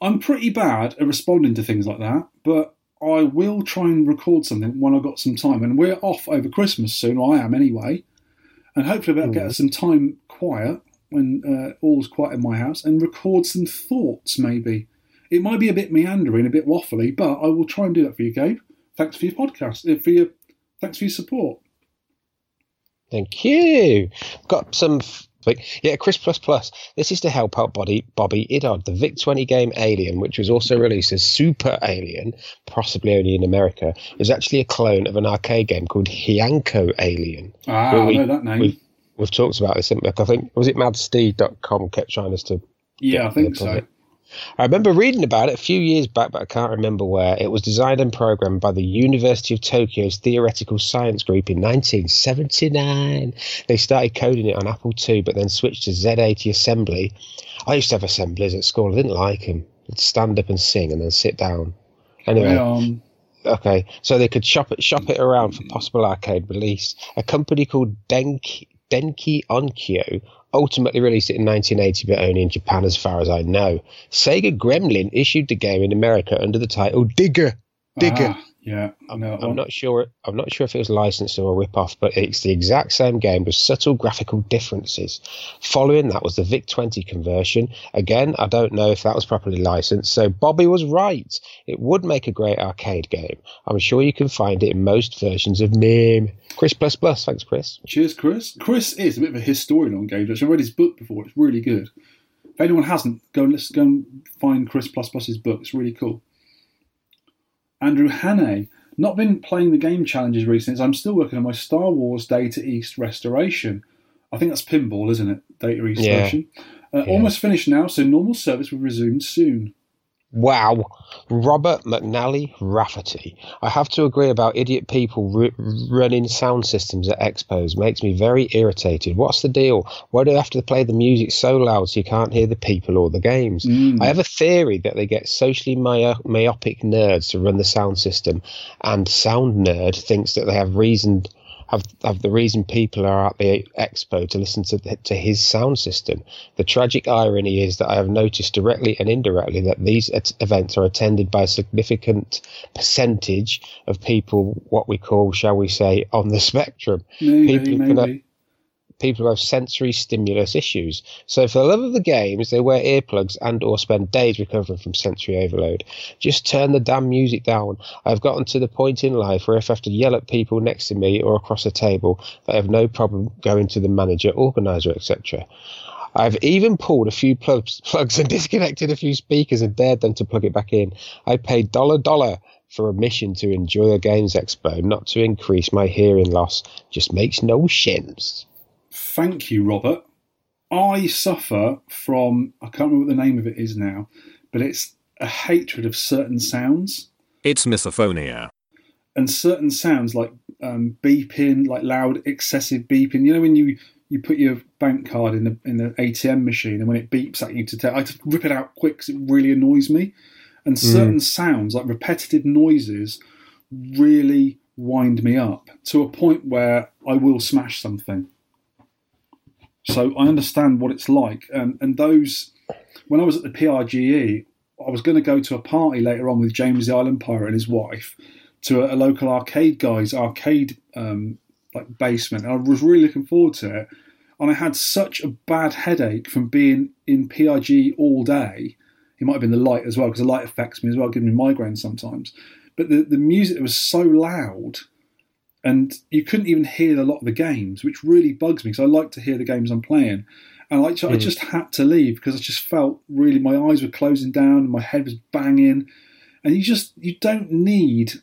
I'm pretty bad at responding to things like that, but I will try and record something when I've got some time. And we're off over Christmas soon, or I am anyway. And hopefully, that'll get us some time quiet when uh, all's quiet in my house and record some thoughts, maybe. It might be a bit meandering, a bit waffly, but I will try and do that for you, Gabe. Thanks for your podcast, uh, for your thanks for your support. Thank you. Got some. f- Yeah, Chris Plus Plus. This is to help out Bobby, Bobby Idod, the Vic 20 game Alien, which was also released as Super Alien, possibly only in America, is actually a clone of an arcade game called Heiankyo Alien. Ah, Well, I we- know that name. we- We've talked about this, haven't we? I think, was it madsteed.com kept trying us to yeah, I think so. Bobby. I remember reading about it a few years back, but I can't remember where. It was designed and programmed by the University of Tokyo's Theoretical Science Group in 1979. They started coding it on Apple II, but then switched to Z80 assembly. I used to have assemblies at school. I didn't like them. They'd stand up and sing and then sit down. Anyway, Um, okay, so they could shop it shop it around for possible arcade release. A company called Denki Denki Onkyo ultimately released it in 1980, but only in Japan, as far as I know. Sega Gremlin issued the game in America under the title Digger. Digger. ah, yeah, I know that I'm oh. not sure. I'm not sure if it was licensed or a rip-off, but it's the exact same game with subtle graphical differences. Following that was the Vic 20 conversion. Again, I don't know if that was properly licensed. So Bobby was right. It would make a great arcade game. I'm sure you can find it in most versions of MAME. Chris plus plus. Thanks, Chris. Cheers, Chris. Chris is a bit of a historian on games. I've read his book before. It's really good. If anyone hasn't, go and listen, go and find Chris Plus Plus's book. It's really cool. Andrew Hannay. Not been playing the game challenges recently. as I'm still working on my Star Wars Data East restoration. I think that's pinball, isn't it? Data East Yeah. version. Uh, Almost finished now, so normal service will resume soon. Wow. Robert McNally Rafferty. I have to agree about idiot people r- running sound systems at expos. Makes me very irritated. What's the deal? Why do they have to play the music so loud so you can't hear the people or the games? Mm. I have a theory that they get socially myo- myopic nerds to run the sound system, and Sound Nerd thinks that they have reason. Have, have the reason people are at the expo to listen to the, to his sound system. The tragic irony is that I have noticed directly and indirectly that these et- events are attended by a significant percentage of people, what we call, shall we say, on the [LAUGHS] spectrum. Maybe, people who can maybe. People who have sensory stimulus issues. So for the love of the games, they wear earplugs and or spend days recovering from sensory overload. Just turn the damn music down. I've gotten to the point in life where if I have to yell at people next to me or across a table, I have no problem going to the manager, organizer, etc. I've even pulled a few plugs, [LAUGHS] plugs and disconnected a few speakers and dared them to plug it back in. I paid dollar dollar for admission to enjoy a games expo, not to increase my hearing loss. Just makes no sense. Thank you, Robert. I suffer from, I can't remember what the name of it is now, but it's a hatred of certain sounds. It's misophonia. And certain sounds like um, beeping, like loud, excessive beeping. You know, when you, you put your bank card in the in the ATM machine and when it beeps at you to tell, I have to rip it out quick because it really annoys me. And certain sounds, like repetitive noises, really wind me up to a point where I will smash something. So I understand what it's like. Um, and those, when I was at the PRGE, I was going to go to a party later on with James the Island Pirate and his wife to a, a local arcade guy's arcade um, like basement. And I was really looking forward to it. And I had such a bad headache from being in PRG all day. It might have been the light as well, because the light affects me as well, giving me migraines sometimes. But the, the music was so loud and you couldn't even hear a lot of the games, which really bugs me because I like to hear the games I'm playing. And like I hmm. just had to leave because I just felt really my eyes were closing down and my head was banging. And you just you don't need,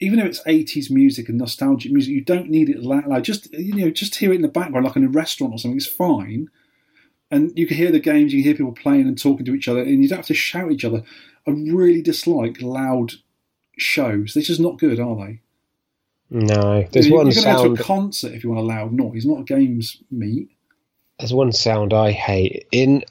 even if it's 80s music and nostalgic music, you don't need it loud. loud. Just you know, just hear it in the background, like in a restaurant or something. It's fine. And you can hear the games, you can hear people playing and talking to each other, and you don't have to shout at each other. I really dislike loud shows. They're just not good, are they? No, there's you're one going to go to a concert if you want a loud noise, It's not a games meet. There's one sound I hate in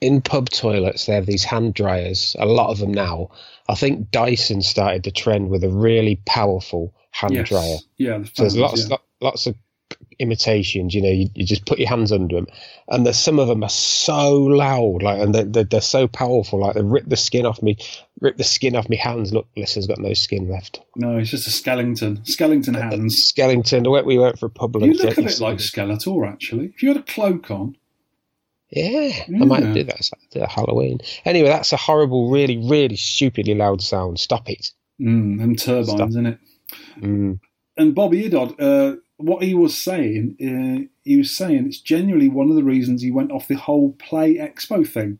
in pub toilets. They have these hand dryers. A lot of them now. I think Dyson started the trend with a really powerful hand Yes. dryer. Yeah, So there's lots yeah. lots of imitations. You know, you, you just put your hands under them, and there's some of them are so loud, like, and they're, they're, they're so powerful. Like they rip the skin off me, rip the skin off my hands. Look, Lissa's got no skin left. No, it's just a skeleton. Skeleton hands. Way We went for a pub You look a bit like Skeletor, actually. If you had a cloak on, Yeah, I might Yeah. do that at at Halloween. Anyway, that's a horrible, really, really stupidly loud sound. Stop it. mm, them turbines, Stop. isn't it? Mm. And Bobby Idod, uh, what he was saying, uh, he was saying it's genuinely one of the reasons he went off the whole Play Expo thing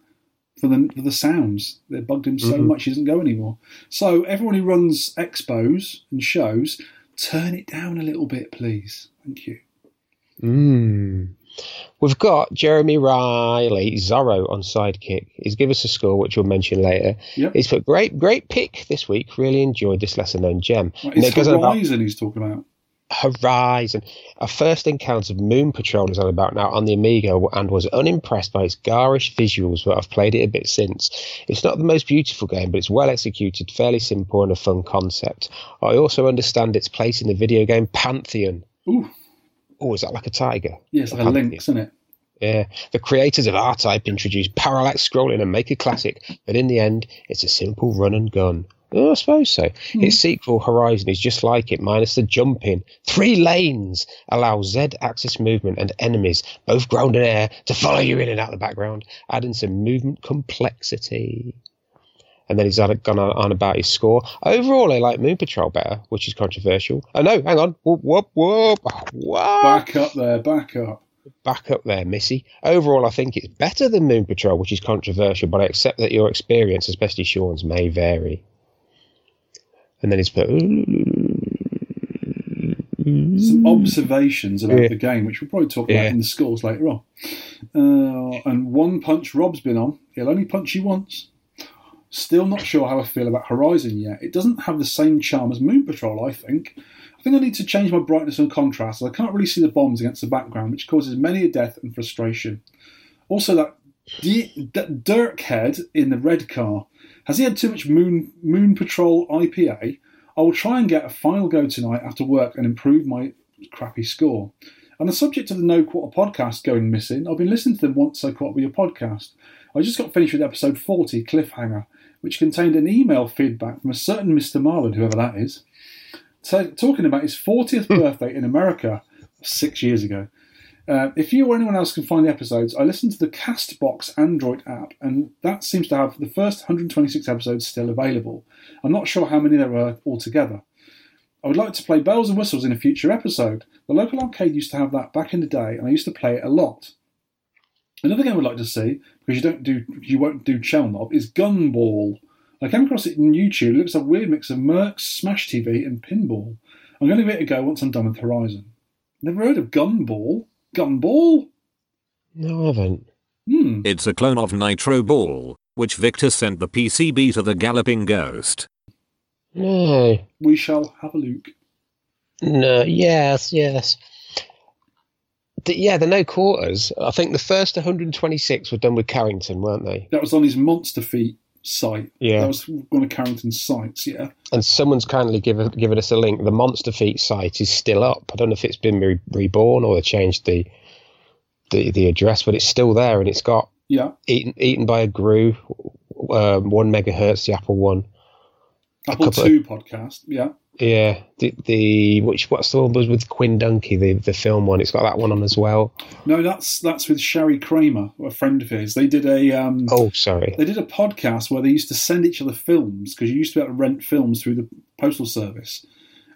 for the for the sounds. They bugged him so Mhm. much he doesn't go anymore. So everyone who runs expos and shows, turn it down a little bit, please. Thank you. Mm. We've got Jeremy Riley Zorro on Sidekick. He's given us a score, which we'll mention later. Yep. He's put great, great pick this week. Really enjoyed this lesser known gem. Right, And it's it goes on about he's talking about. Horizon. Our first encounter of Moon Patrol is on about now on the Amiga and was unimpressed by its garish visuals, but I've played it a bit since. It's not the most beautiful game, but it's well executed, fairly simple, and a fun concept. I also understand its place in the video game Pantheon. Ooh, Oh, is that like a tiger? yeah, it's like a lynx, isn't it? Yeah, the creators of R-Type introduced parallax scrolling and make a classic, but in the end, it's a simple run and gun. Oh, I suppose so. Hmm. Its sequel, Horizon, is just like it, minus the jumping. Three lanes allow Z-axis movement and enemies, both ground and air, to follow you in and out the background, adding some movement complexity. And then he's gone on, on about his score. Overall, I like Moon Patrol better, which is controversial. Oh no, hang on. Whoop, whoop, whoop. What? Back up there, back up. back up there, Missy. Overall, I think it's better than Moon Patrol, which is controversial, but I accept that your experience, especially Sean's, may vary. And then he's put. Some observations about Yeah. the game, which we'll probably talk about Yeah. in the scores later on. Uh, and one punch Rob's been on. He'll only punch you once. Still not sure how I feel about Horizon yet. It doesn't have the same charm as Moon Patrol, I think. I think I need to change my brightness and contrast. as I can't really see the bombs against the background, which causes many a death and frustration. Also, that D- D- Dirk head in the red car has he had too much Moon Moon Patrol IPA? I will try and get a final go tonight after work and improve my crappy score. On the subject of the No Quarter podcast going missing, I've been listening to them once I caught up with your podcast. I just got finished with episode 40, Cliffhanger, which contained an email feedback from a certain Mr. Marlin, whoever that is, ta talking about his 40th [LAUGHS] birthday in America six years ago. Uh, if you or anyone else can find the episodes, I listened to the Castbox Android app, and that seems to have the first 126 episodes still available. I'm not sure how many there are altogether. I would like to play Bells and Whistles in a future episode. The local arcade used to have that back in the day, and I used to play it a lot. Another game I'd like to see, because you don't do you won't do Chelnov, is Gunball. I came across it on YouTube. It looks like a weird mix of Mercs, Smash TV, and pinball. I'm going to give it a go once I'm done with Horizon. Never heard of Gunball. Gunball? No, I haven't. Hmm. It's a clone of Nitro Ball, which Victor sent the PCB to the Galloping Ghost. No. We shall have a look. No. Yes, yes. The, yeah, the no quarters. I think the first 126 were done with Carrington, weren't they? That was on his Monster Feet site. Yeah. That was one of Carrington's sites, yeah. And someone's kindly given given us a link. The Monster Feet site is still up. I don't know if it's been re- reborn or they changed the, the the address, but it's still there and it's got Yeah. eaten eaten by a Grue, um, one megahertz, the Apple one. Apple two II podcast, yeah. Yeah, the the which what's the one was with Quinn Dunki, the the film one. It's got that one on as well. No, that's that's with Sherry Kramer, a friend of his. They did a um, Oh, sorry. they did a podcast where they used to send each other films because you used to be able to rent films through the postal service,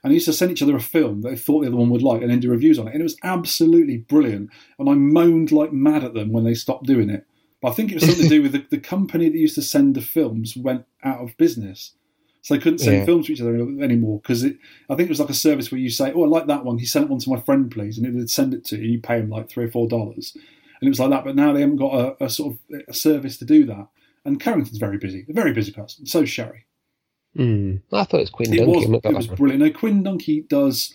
and they used to send each other a film that they thought the other one would like, and then do reviews on it. And it was absolutely brilliant. And I moaned like mad at them when they stopped doing it. But I think it was something to do [LAUGHS] with the, the company that used to send the films went out of business. So they couldn't send Yeah. films to each other anymore because it. I think it was like a service where you say, "Oh, I like that one. He sent one to my friend, please?" And it would send it to you. You pay him like three or four dollars, and it was like that. But now they haven't got a, a sort of a service to do that. And Carrington's very busy, a very busy person. So Sherry. Hmm. I thought it was Quinn It was, it was one. brilliant. No, Quinn Dunki does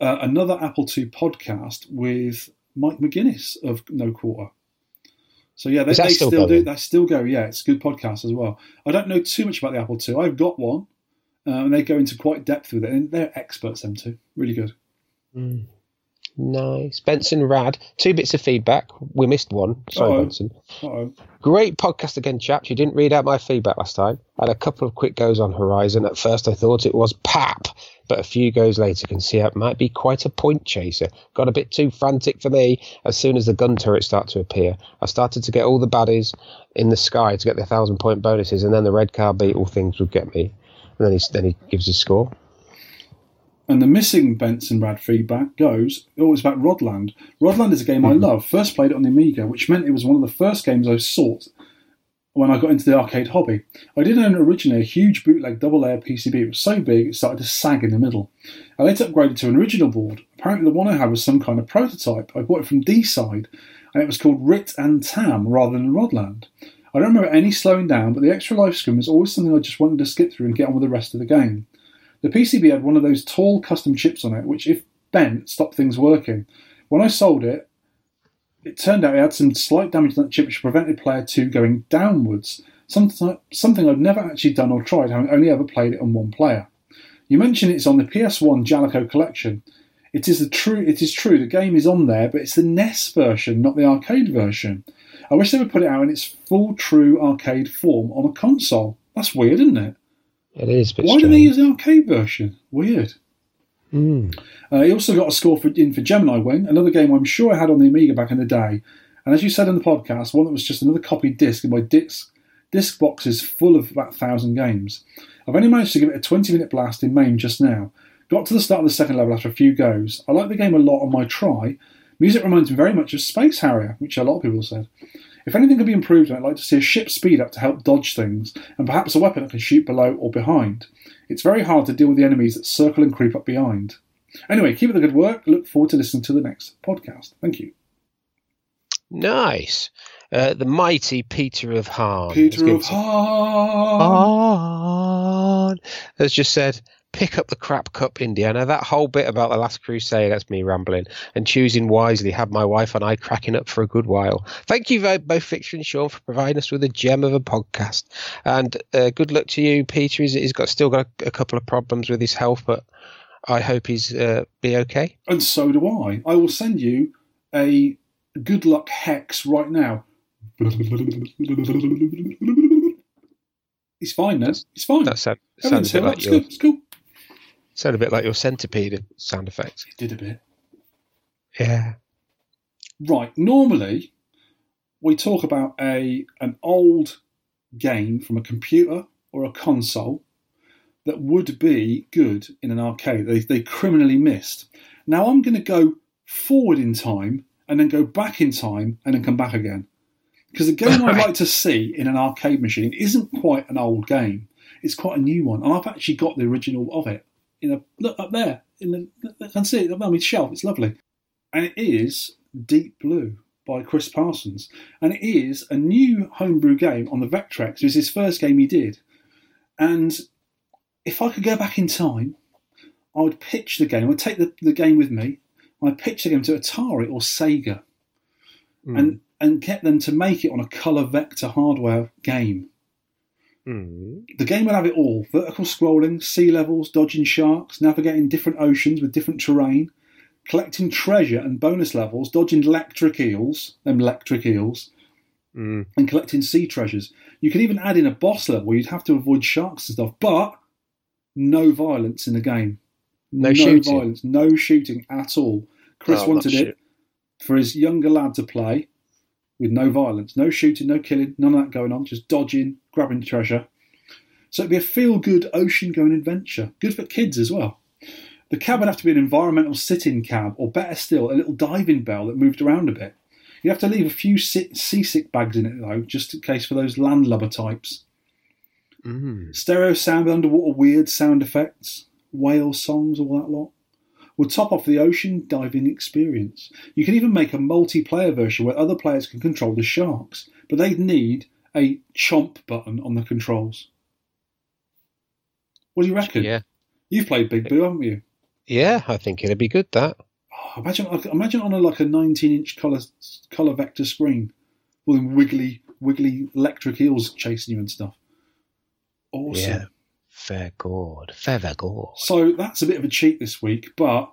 uh, another Apple II podcast with Mike Maginnis of No Quarter. So yeah, they, they still still, do. They still go. Yeah, it's a good podcast as well. I don't know too much about the Apple II. I've got one, uh, and they go into quite depth with it, and they're experts. Them too, really good. Hmm. Nice. Benson Rad. Two bits of feedback. We missed one. Sorry, Uh-oh. Benson. Uh-oh. Great podcast again, chaps. You didn't read out my feedback last time. I had a couple of quick goes on Horizon. At first, I thought it was pap, but a few goes later can see it might be quite a point chaser. Got a bit too frantic for me as soon as the gun turrets start to appear. I started to get all the baddies in the sky to get the thousand point bonuses, and then the red car beetle things would get me. And then he then he gives his score. And the missing Benson Rad feedback goes, oh, it's about Rodland. Rodland is a game I hmm. love. First played it on the Amiga, which meant it was one of the first games I sought when I got into the arcade hobby. I did own originally a huge bootleg double layer PCB. It was so big it started to sag in the middle. I later upgraded to an original board. Apparently, the one I had was some kind of prototype. I bought it from D Side, and it was called Rit and Tam rather than Rodland. I don't remember any slowing down, but the extra life screen was always something I just wanted to skip through and get on with the rest of the game. The PCB had one of those tall custom chips on it, which, if bent, stopped things working. When I sold it, it turned out it had some slight damage to that chip which prevented player 2 going downwards, something, I've never actually done or tried, having only ever played it on one player. You mentioned it's on the PS1 Jaleco collection. It is the true. It is true. The game is on there, but it's the NES version, not the arcade version. I wish they would put it out in its full, true arcade form on a console. That's weird, isn't it? It is. Why didn't they use the arcade version? Weird. Mm. Uh, he also got a score for, in for Gemini Wing, another game I'm sure I had on the Amiga back in the day. And as you said in the podcast, one that was just another copied disc in my disc, disc boxes full of about 1,000 games. I've only managed to give it a 20 minute blast in MAME just now. Got to the start of the second level after a few goes. I like the game a lot on my try. Music reminds me very much of Space Harrier, which a lot of people said. If anything could be improved, I'd like to see a ship speed up to help dodge things, and perhaps a weapon that can shoot below or behind. It's very hard to deal with the enemies that circle and creep up behind. Anyway, keep up the good work. Look forward to listening to the next podcast. Thank you. Nice. Uh, the mighty Peter of Hahn. Peter of. Hahn has just said, pick up the crap cup, Indiana. That whole bit about the Last Crusade, that's me rambling. And choosing wisely had my wife and I cracking up for a good while. Thank you very- both Victor and Sean for providing us with a gem of a podcast. And uh, good luck to you, Peter. He's, he's got still got a, a couple of problems with his health, but I hope he's uh, be okay. And so do I. I will send you a good luck hex right now. [LAUGHS] He's fine now. He's fine. That sound, Everything's sounds a bit all right. like It's good. It's cool. Sound a bit like your centipede sound effects. He did a bit. Yeah. Right. Normally, we talk about a an old game from a computer or a console that would be good in an arcade. They, they criminally missed. Now I'm going to go forward in time and then go back in time and then come back again. Because the game I'd [LAUGHS] like to see in an arcade machine isn't quite an old game. It's quite a new one. And I've actually got the original of it. In a, look up there. In the, I can see it on my shelf. It's lovely. And it is Deep Blue by Chris Parsons. And it is a new homebrew game on the Vectrex. It was his first game he did. And if I could go back in time, I would pitch the game. I'd take the, the game with me. I'd pitch the game to Atari or Sega Mm. and, and get them to make it on a colour vector hardware game. Mm. The game will have it all vertical scrolling, sea levels, dodging sharks, navigating different oceans with different terrain, collecting treasure and bonus levels, dodging electric eels, them electric eels, Mm. and collecting sea treasures. You could even add in a boss level where you'd have to avoid sharks and stuff, but no violence in the game. No shooting? violence, no shooting at all. Chris Oh, wanted it for his younger lad to play with no violence, no shooting, no killing, none of that going on, just dodging, grabbing treasure. So it'd be a feel good ocean going adventure. Good for kids as well. The cab would have to be an environmental sit in cab, or better still, a little diving bell that moved around a bit. You'd have to leave a few sit- seasick bags in it though, just in case for those landlubber types. Mm. Stereo sound with underwater weird sound effects, whale songs, all that lot. Would top off the ocean diving experience. You can even make a multiplayer version where other players can control the sharks, but they'd need a chomp button on the controls. What do you reckon? Yeah. You've played Big Boo, haven't you? Yeah, I think it'd be good, that. Oh, imagine, imagine on a like a 19-inch color color vector screen, all them wiggly, wiggly electric eels chasing you and stuff. Awesome. Yeah. Fair god. Fair god. So that's a bit of a cheat this week, but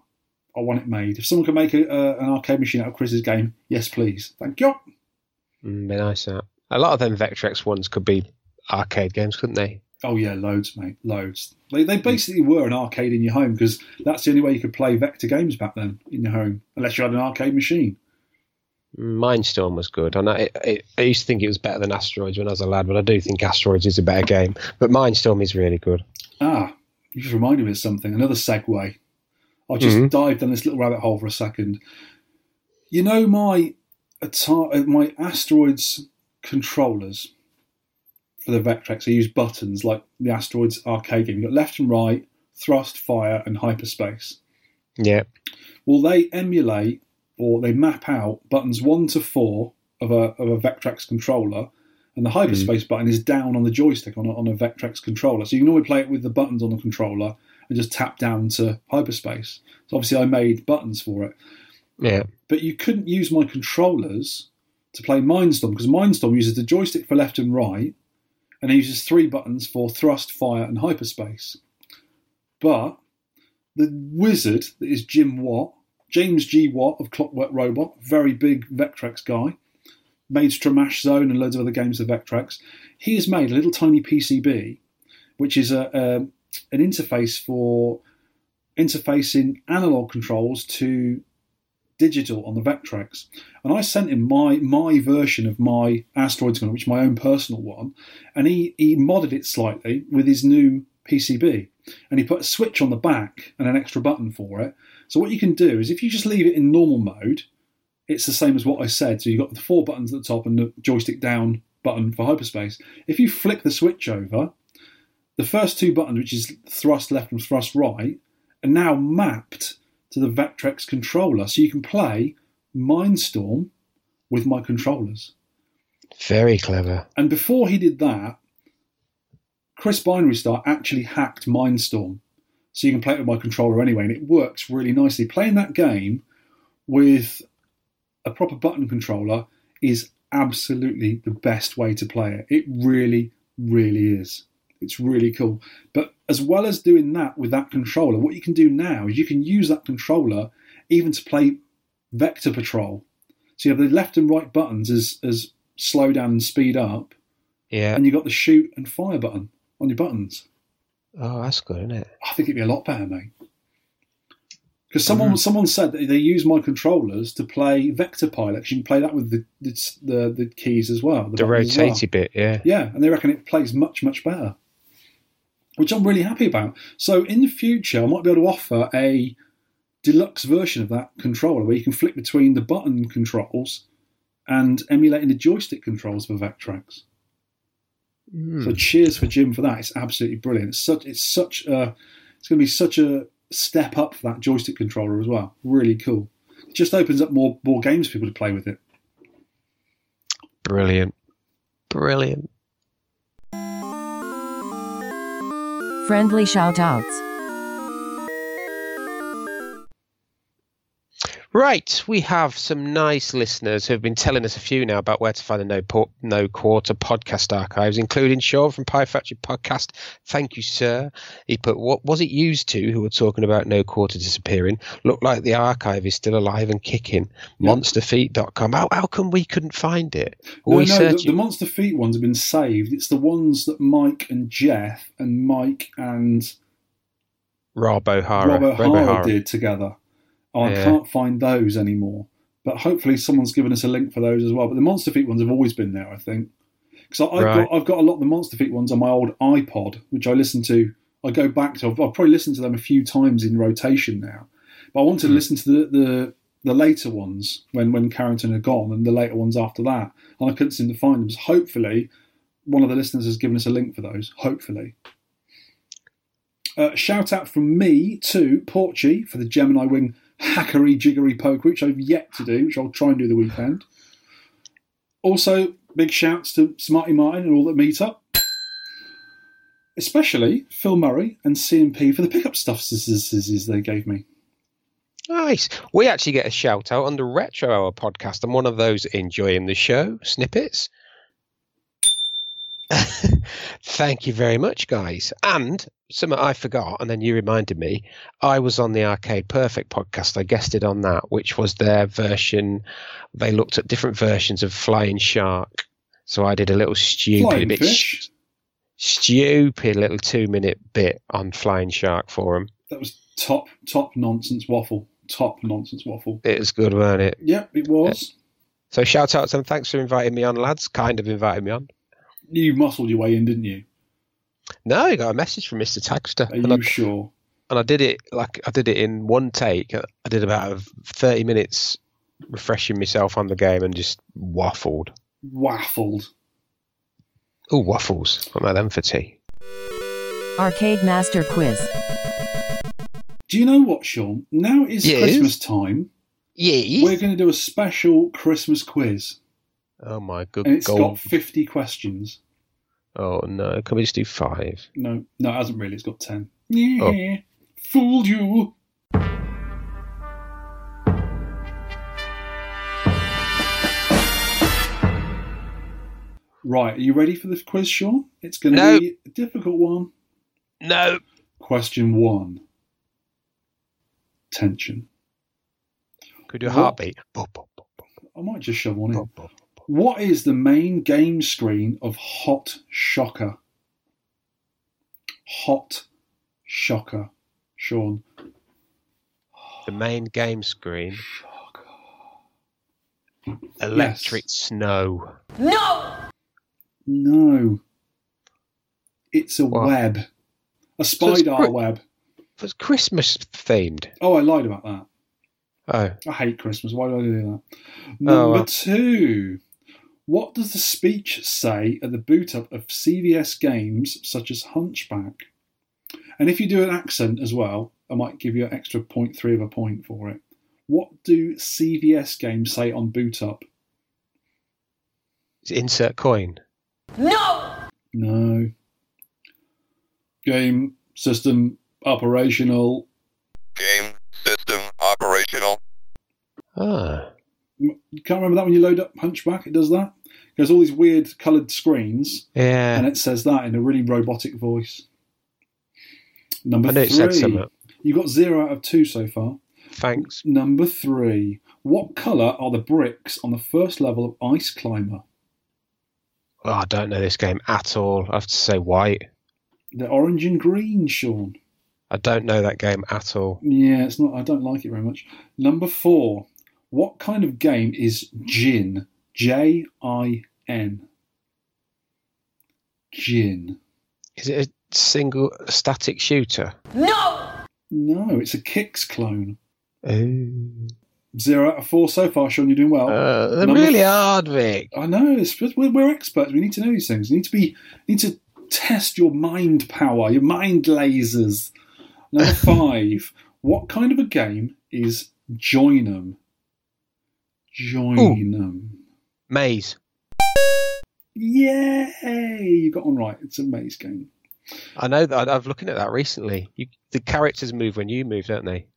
I want it made. If someone can make a, uh, an arcade machine out of Chris's game, yes, please. Thank you. Mm, be nice, that. A lot of them Vectrex ones could be arcade games, couldn't they? Oh yeah, loads, mate, loads. They they basically were an arcade in your home because that's the only way you could play vector games back then in your home, unless you had an arcade machine. Mine Storm was good, and I, I, I used to think it was better than Asteroids when I was a lad, but I do think Asteroids is a better game. But Mine Storm is really good. Ah, you just reminded me of something. Another segue. I just Mhm. dived down this little rabbit hole for a second. You know my uh, my asteroids controllers for the Vectrex. I use buttons like the asteroids arcade game. You've got left and right, thrust, fire, and hyperspace. Yeah. Well, they emulate or they map out buttons one to four of a of a Vectrex controller, and the hmm. hyperspace button is down on the joystick on a, on a Vectrex controller. So you can normally play it with the buttons on the controller, and just tap down to hyperspace. So obviously I made buttons for it, Yeah. but you couldn't use my controllers to play Mine Storm because Mine Storm uses the joystick for left and right, and it uses three buttons for thrust, fire, and hyperspace. But the wizard that is Jim Watt, James G. Watt of Clockwork Robot, very big Vectrex guy, made Stramash Zone and loads of other games of Vectrex. He has made a little tiny PCB, which is a, a an interface for interfacing analog controls to digital on the Vectrex. And I sent him my my version of my Asteroids gun, which is my own personal one, and he, he modded it slightly with his new PCB. And he put a switch on the back and an extra button for it. So what you can do is if you just leave it in normal mode, it's the same as what I said. So you've got the four buttons at the top and the joystick down button for hyperspace. If you flick the switch over, the first two buttons, which is thrust left and thrust right, are now mapped to the Vectrex controller. So you can play Mine Storm with my controllers. Very clever. And before he did that, Chris Binary Star actually hacked Mine Storm. So you can play it with my controller anyway, and it works really nicely. Playing that game with a proper button controller is absolutely the best way to play it. It really, really is. It's really cool. But as well as doing that with that controller, what you can do now is you can use that controller even to play Vector Patrol. So you have the left and right buttons as, as slow down and speed up, Yeah. and you've got the shoot and fire button on your buttons. Oh, that's good, isn't it? I think it'd be a lot better, mate. Because someone hmm. someone said that they use my controllers to play Vector Pilot. 'cause you can play that with the the, the, the keys as well. The as well. bit, yeah. Yeah, and they reckon it plays much, much better, which I'm really happy about. So in the future, I might be able to offer a deluxe version of that controller where you can flick between the button controls and emulating the joystick controls for Vectrex. Hmm. So cheers for Jim for that. It's absolutely brilliant. It's such it's such a it's going to be such a step up for that joystick controller as well. Really cool. It just opens up more more games for people to play with it. Brilliant. Brilliant. Friendly shout outs. Right, we have some nice listeners who have been telling us a few now about where to find the No, Por- no Quarter podcast archives, including Sean from Pie Factory Podcast. Thank you, sir. He put, what was it used to who were talking about No Quarter disappearing? Looked like the archive is still alive and kicking. Monsterfeet.com. How, how come we couldn't find it? Were No, we no, the, the Monster Feet ones have been saved. It's the ones that Mike and Jeff and Mike and Rob O'Hara. Rob Rob O'Hara O'Hara. did together. Oh, I Yeah. can't find those anymore. But hopefully someone's given us a link for those as well. But the Monster Feet ones have always been there, I think. Because I've, Right. got, I've got a lot of the Monster Feet ones on my old iPod, which I listen to. I go back to. I've, I've probably listened to them a few times in rotation now. But I wanted to Hmm. listen to the, the the later ones when when Carrington had gone, and the later ones after that, and I couldn't seem to find them. So hopefully, one of the listeners has given us a link for those. Hopefully. Uh, shout out from me to Porchy for the Gemini Wing hackery jiggery poke, which I've yet to do, which I'll try and do the weekend. Also, big shouts to Smarty Martin and all that meet up. Especially Phil Murray and CMP for the pickup stuff they gave me. Nice. We actually get a shout out on the Retro Hour podcast. I'm one of those enjoying the show snippets. [LAUGHS] Thank you very much, guys. And something I forgot, and then you reminded me. I was on the Arcade Perfect podcast. I guested on that, which was their version. They looked at different versions of Flying Shark. So I did a little stupid Flying bit, stupid little two minute bit on Flying Shark for them. That was top, top nonsense waffle. Top nonsense waffle. It was good, weren't it? Yep, it was. So shout out to them. Thanks for inviting me on, lads. Kind of inviting me on. You muscled your way in, didn't you? No, I got a message from Mr. Tagster, Are and I, you sure? and I did it like I did it in one take. I did about thirty minutes refreshing myself on the game and just waffled. Waffled. Oh, waffles! What about them for tea? Arcade Master Quiz. Do you know what, Sean? Now is Yes? Christmas time. Yeah. We're going to do a special Christmas quiz, Oh my good and it's God! got 50 questions. Oh no! Can we just do five? No, no, it hasn't really. It's got 10. Yeah. Fooled you. Right, are you ready for the quiz, Sean? It's going to No. be a difficult one. No. Question one. Tension. Could do a heartbeat. I might just shove one in. What is the main game screen of Hot Shocker? Hot Shocker. Sean. The main game screen. Electric snow. No. No. It's a What? web. A spider cri- web. It was Christmas themed. Oh, I lied about that. Oh, I hate Christmas. Why did I do that? Oh, Number well. two. What does the speech say at the boot up of CVS games such as Hunchback? And if you do an accent as well, I might give you an extra point three of a point for it. What do CVS games say on boot up? it's insert coin. No! No. Game system operational. Game system operational. Ah, You can't remember that when you load up Hunchback? It does that. There's all these weird coloured screens, yeah. and it says that in a really robotic voice. Number I knew it three. said something. You got zero out of two so far. Thanks. Number three. What colour are the bricks on the first level of Ice Climber? Oh, I don't know this game at all. I have to say white. They're orange and green, Sean. I don't know that game at all. Yeah, it's not. I don't like it very much. Number four. What kind of game is Jin? J I N. Jin. Is it a single static shooter? No, No, it's a Qix clone. Ooh. Zero out of four so far, Sean. You're doing well. Uh, they're Number really f- hard, Vic. I know. It's we're, we're experts. We need to know these things. We need to be need to test your mind power, your mind lasers. Number [LAUGHS] five. What kind of a game is Join 'em? Join 'em. Maze. Yay! You got one right. It's a maze game. I know that. I've looking at that recently. You, the characters move when you move, don't they?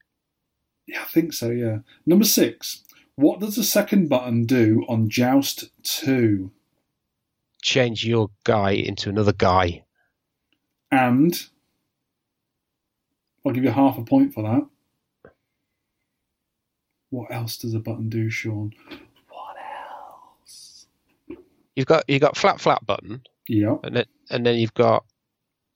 Yeah, I think so. Yeah. Number six. What does the second button do on Joust Two? Change your guy into another guy. And I'll give you half a point for that. What else does a button do, Sean? What else? You've got you've got flat flat button, Yeah. and then and then you've got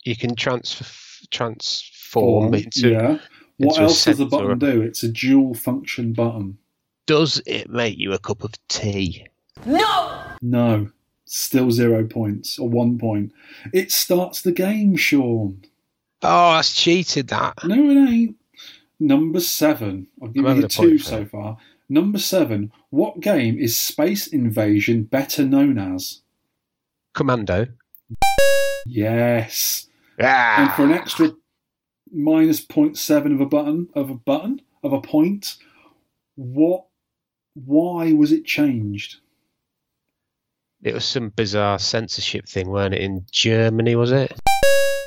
you can transfer transform Form, into. yeah. What into a else does the button do? It's a dual function button. Does it make you a cup of tea? No. No. Still zero points or one point. It starts the game, Sean. Oh, that's cheated. That. No, it ain't. Number seven. I'll give I'm you having two so far. Number seven. What game is Space Invasion better known as? Commando. Yes. Ah. And for an extra minus 0.7 of a button of a button of a point, what? Why was it changed? It was some bizarre censorship thing, weren't it? In Germany, was it?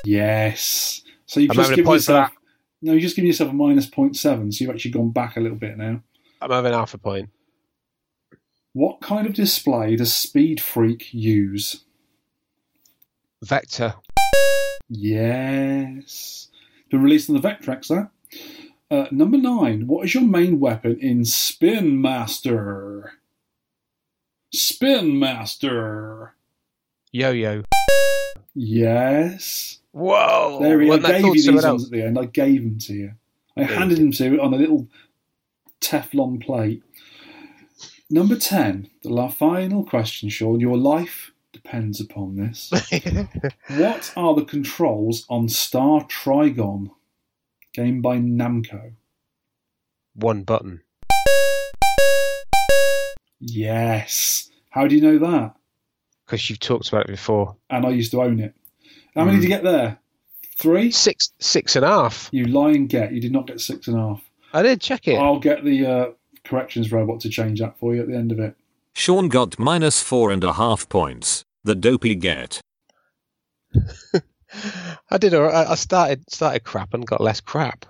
Yes. So you've I'm just having a given yourself. No, you've just given yourself a minus 0.7, so you've actually gone back a little bit now. I'm having half a point. What kind of display does Speed Freak use? Vector. Yes. Been released on the Vectrex, that. Uh, number nine. What is your main weapon in Spin Master? Spin Master. Yo yo. Yes. Whoa. There he is. I gave you these ones else? at the end. I gave them to you. I handed them to you on a little Teflon plate. Number 10. The final question, Sean. Your life depends upon this. [LAUGHS] what are the controls on Star Trigon? Game by Namco. One button. Yes. How do you know that? Because you've talked about it before. And I used to own it. How many Hmm. did you get there? Three? Six, six and a half. You lie and get. You did not get six and a half. I did check it. I'll get the uh, corrections robot to change that for you at the end of it. Sean got minus four and a half points. The dopey get. [LAUGHS] I did. all right. I started started crap and got less crap.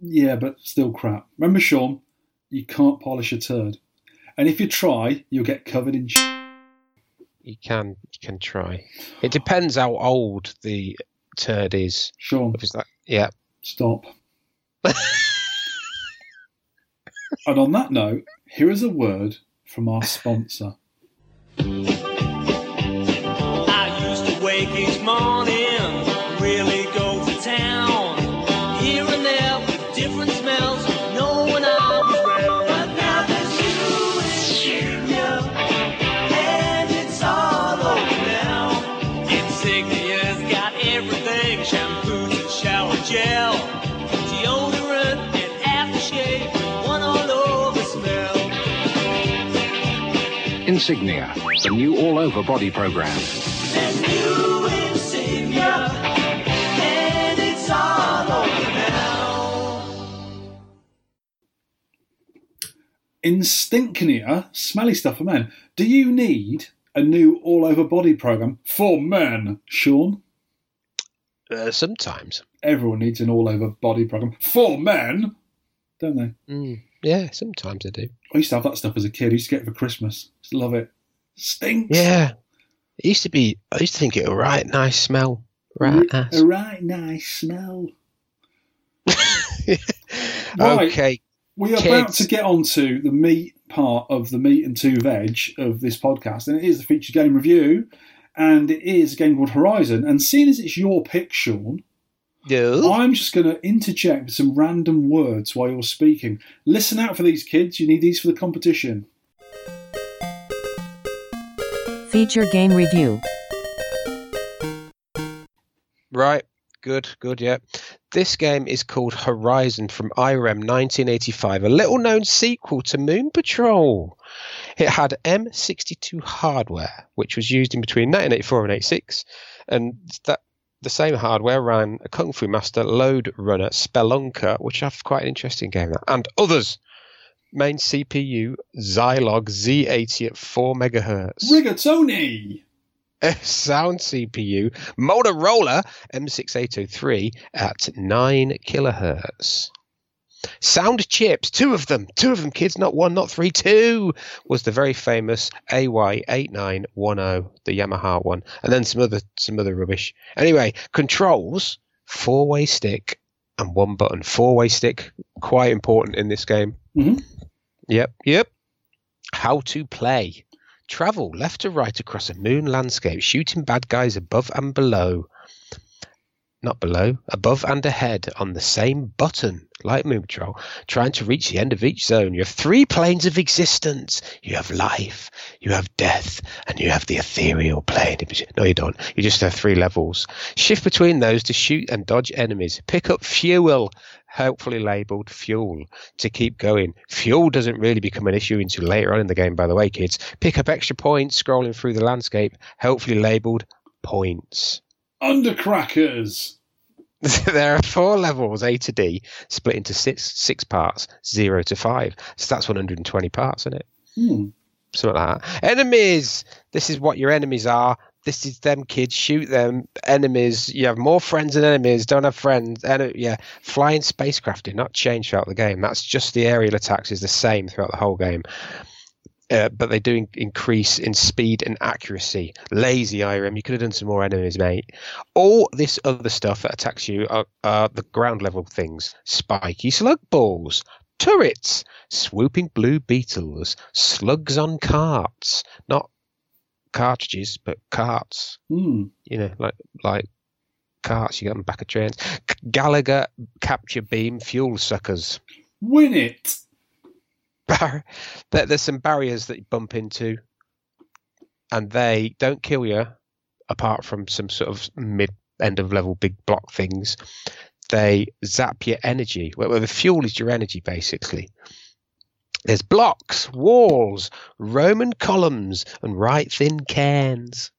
Yeah, but still crap. Remember, Sean, you can't polish a turd. And if you try, you'll get covered in sh- You can you can try. It depends how old the turd is. Sean, If it's like yeah, stop. [LAUGHS] and on that note, here is a word from our sponsor. Insignia, the new all-over body program. There's new insignia, and it's all over now. Instinctnia, smelly stuff for men. Do you need a new all over body program for men, Sean? uh, sometimes. Everyone needs an all over body program for men, don't they? Mm, yeah, sometimes I do. I used to have that stuff as a kid. I used to get it for Christmas. Just love it. Stinks. Yeah, it used to be. I used to think it a right nice smell. Right A nice. right nice smell. [LAUGHS] Right. Okay, We are about to get on to the meat part of the meat and two veg of this podcast, and it is the feature game review, and it is a game called Horizon. And seeing as it's your pick, Sean, no. I'm just going to interject with some random words while you're speaking. Listen out for these kids. You need these for the competition. Feature game review. Right. Good, good, yeah. This game is called Horizon from IREM 1985, a little known sequel to Moon Patrol. It had M62 hardware, which was used in between 1984 and 86, and that the same hardware ran a Kung Fu Master Lode Runner Spelunker, which have quite an interesting game, that, and others. Main CPU Zilog Z80 at 4 megahertz. Rigatoni! [LAUGHS] sound CPU Motorola M6803 at 9 kilohertz. Sound chips, two of them, two of them, kids, not one, not three, two, was the very famous AY8910, the Yamaha one, and then some other some other rubbish. Anyway, controls, four way stick and one button. Four way stick, quite important in this game. Mhm. Yep, yep. How to play. Travel left to right across a moon landscape, shooting bad guys above and below. Not below, above and ahead on the same button, like Moon Patrol, trying to reach the end of each zone. You have three planes of existence. You have life, you have death, and you have the ethereal plane. No, you don't. You just have three levels. Shift between those to shoot and dodge enemies. Pick up fuel, helpfully labeled fuel, to keep going. Fuel doesn't really become an issue until later on in the game, by the way, kids. Pick up extra points scrolling through the landscape, helpfully labeled points. Undercrackers! [LAUGHS] there are four levels A to D, split into six six parts, zero to five. So that's 120 parts, isn't it? Hmm. Something like that. Enemies. This is what your enemies are. This is them kids. Shoot them. Enemies. You have more friends than enemies. Don't have friends. Ene- yeah. Flying spacecraft did not change throughout the game. That's just the aerial attacks is the same throughout the whole game. Uh, but they do in- increase in speed and accuracy. Lazy IREM. You could have done some more enemies, mate. All this other stuff that attacks you are, are the ground level things spiky slug balls, turrets, swooping blue beetles, slugs on carts. Not cartridges, but carts. Hmm. You know, like like carts you get them back of trains. Galaga capture beam fuel suckers. Win it! Bar- there, there's some barriers that you bump into, and they don't kill you, apart from some sort of mid end of level big block things. They zap your energy. Well, the fuel is your energy, basically. There's blocks, walls, Roman columns, and right thin cairns.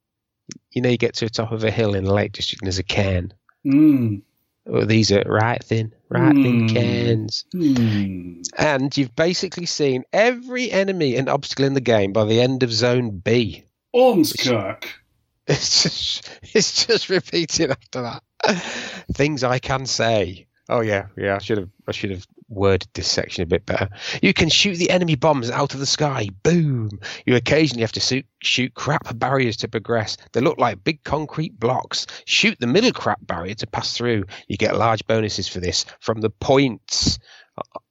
You know, you get to the top of a hill in the Lake District, and there's a cairn. Hmm. Well, these are right thin, right thin cans. cairns. Hmm. And you've basically seen every enemy and obstacle in the game by the end of Zone B. Ormskirk. [LAUGHS] It's just, it's just repeating after that. Things I can say. Oh yeah, yeah. I should have I should have worded this section a bit better. You can shoot the enemy bombs out of the sky. Boom. You occasionally have to shoot, shoot crap barriers to progress. They look like big concrete blocks. Shoot the middle crap barrier to pass through. You get large bonuses for this from the points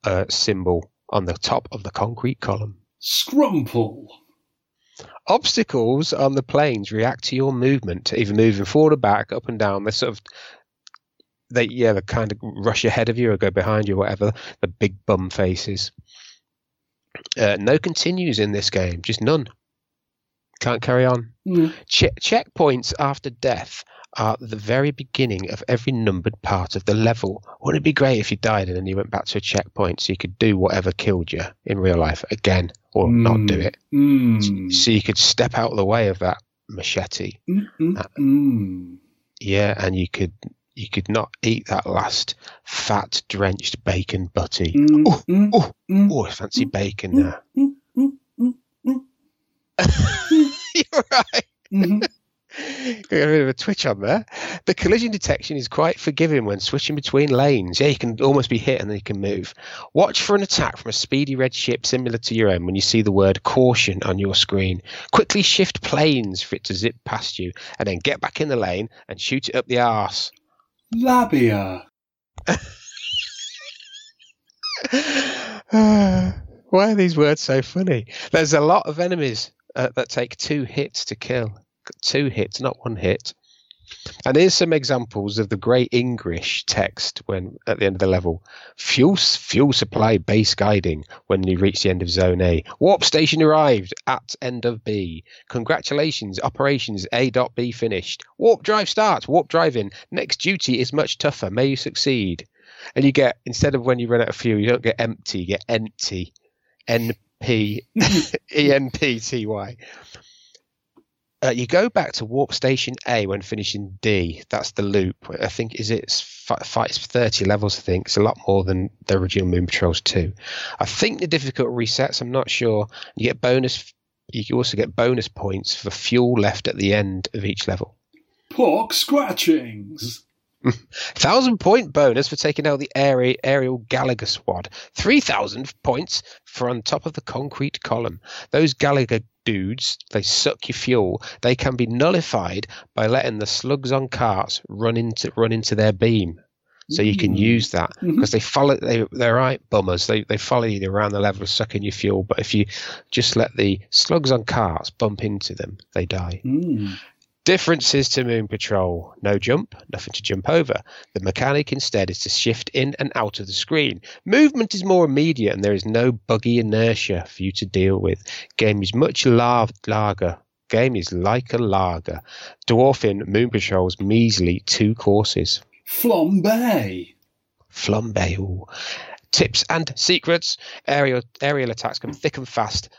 uh, symbol on the top of the concrete column. Scrumple. Obstacles on the planes react to your movement, either moving forward or back, up and down. They're sort of they yeah, they kind of rush ahead of you or go behind you, whatever. The big bum faces. Uh, no continues in this game, just none. Can't carry on. Mm. Che- checkpoints after death are the very beginning of every numbered part of the level. Wouldn't it be great if you died and then you went back to a checkpoint so you could do whatever killed you in real life again or not do it? Mm. So you could step out of the way of that machete. Mm, mm, mm. Yeah, and you could you could not eat that last fat drenched bacon butty. Mm, Oh, mm, oh, mm. oh, fancy bacon now. mm, mm, mm, mm. [LAUGHS] You're right. Mhm. Got a bit of a twitch on there. The collision detection is quite forgiving when switching between lanes. Yeah, you can almost be hit and then you can move. Watch for an attack from a speedy red ship similar to your own when you see the word caution on your screen. Quickly shift planes for it to zip past you and then get back in the lane and shoot it up the arse. Labia. [SIGHS] Why are these words so funny? There's a lot of enemies uh, that take two hits to kill. Two hits, not one hit. And here's some examples of the Great English text when at the end of the level. Fuel fuel supply base guiding when you reach the end of zone A. Warp station arrived at end of B. Congratulations, operations A dot B finished. Warp drive starts. Warp driving. Next duty is much tougher. May you succeed. And you get instead of when you run out of fuel, you don't get empty. You get empty. N P [LAUGHS] E N P T Y. Uh, you go back to warp station A when finishing D. That's the loop. I think is it's fi- fi- thirty levels. I think it's a lot more than the original Moon Patrols two. I think the difficult resets. I'm not sure. You get bonus. You can also get bonus points for fuel left at the end of each level. Pork scratchings. [LAUGHS] Thousand point bonus for taking out the aerial, aerial Galaga squad. Three thousand points for on top of the concrete column. Those Galaga dudes, they suck your fuel. They can be nullified by letting the slugs on carts run into run into their beam. So you can use that Mhm. because they follow. They they're right bummers. They they follow you around the level, sucking your fuel. But if you just let the slugs on carts bump into them, they die. Mm. Differences to Moon Patrol. No jump, nothing to jump over. The mechanic instead is to shift in and out of the screen. Movement is more immediate and there is no buggy inertia for you to deal with. Game is much lar- larger. Game is like a lager. Dwarfing Moon Patrol's measly two courses. Flambe. Flambe. ooh. Tips and secrets. Aerial aerial attacks come thick and fast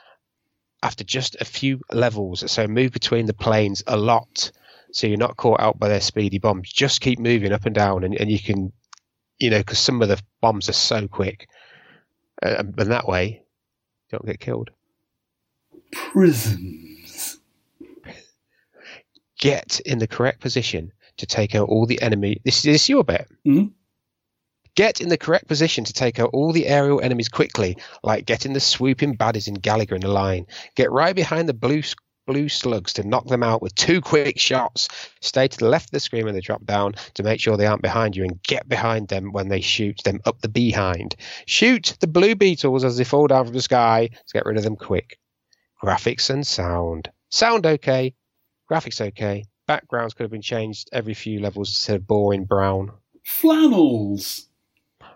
after just a few levels. So move between the planes a lot. So you're not caught out by their speedy bombs. Just keep moving up and down, and, and you can, you know, because some of the bombs are so quick, uh, and that way you don't get killed. Prisons. Get in the correct position to take out all the enemy. This, this is your bet. Mhm. Get in the correct position to take out all the aerial enemies quickly, like getting the swooping baddies in Galaga in a line. Get right behind the blue blue slugs to knock them out with two quick shots. Stay to the left of the screen when they drop down to make sure they aren't behind you, and get behind them when they shoot them up the behind. Shoot the blue beetles as they fall down from the sky to get rid of them quick. Graphics and sound. Sound okay. Graphics okay. Backgrounds could have been changed every few levels instead of boring brown. Flannels.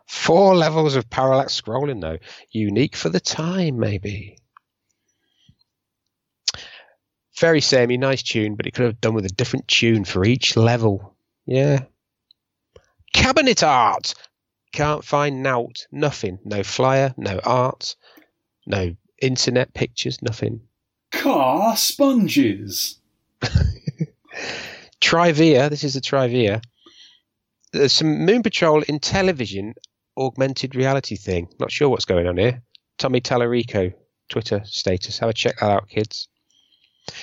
Four levels of parallax scrolling, though. Unique for the time, maybe. Very samey, nice tune, but it could have done with a different tune for each level. Yeah. Cabinet art! Can't find nout, nothing. No flyer, no art, no internet pictures, nothing. Car sponges. [LAUGHS] Trivia, this is the Trivia. There's some Moon Patrol in television augmented reality thing. Not sure what's going on here. Tommy Tallarico Twitter status. Have a check that out, kids.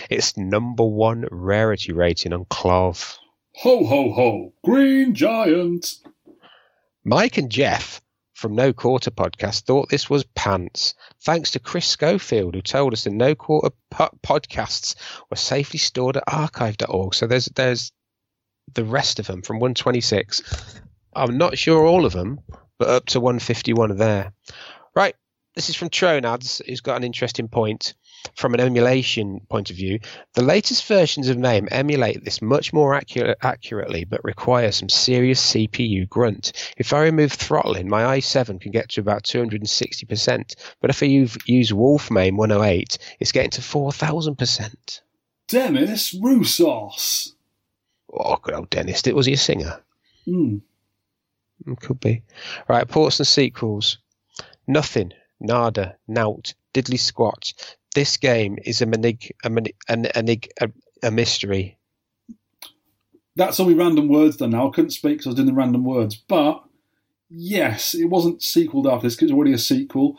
It's number one rarity rating on KLOV. Ho ho ho. Green giant. Mike and Jeff from No Quarter podcast thought this was pants. Thanks to Chris Schofield, who told us the No Quarter po- podcasts were safely stored at archive.org. So there's there's the rest of them from 126. I'm not sure all of them, but up to 151 there. Right. This is from Tronads, who's got an interesting point from an emulation point of view. The latest versions of MAME emulate this much more accurate, accurately, but require some serious CPU grunt. If I remove throttling, my i7 can get to about 260%, but if I use, Wolf MAME 108, it's getting to 4000%. Demis Roussos. Oh, good old Dennis. It was he a singer? Hmm. Could be. Right, ports and sequels. Nothing, nada, nout, diddly squat. This game is a manig, a, manig, an, anig, a, a mystery. That's only random words done now. I couldn't speak because I was doing the random words. But yes, it wasn't sequeled after this because it's already a sequel.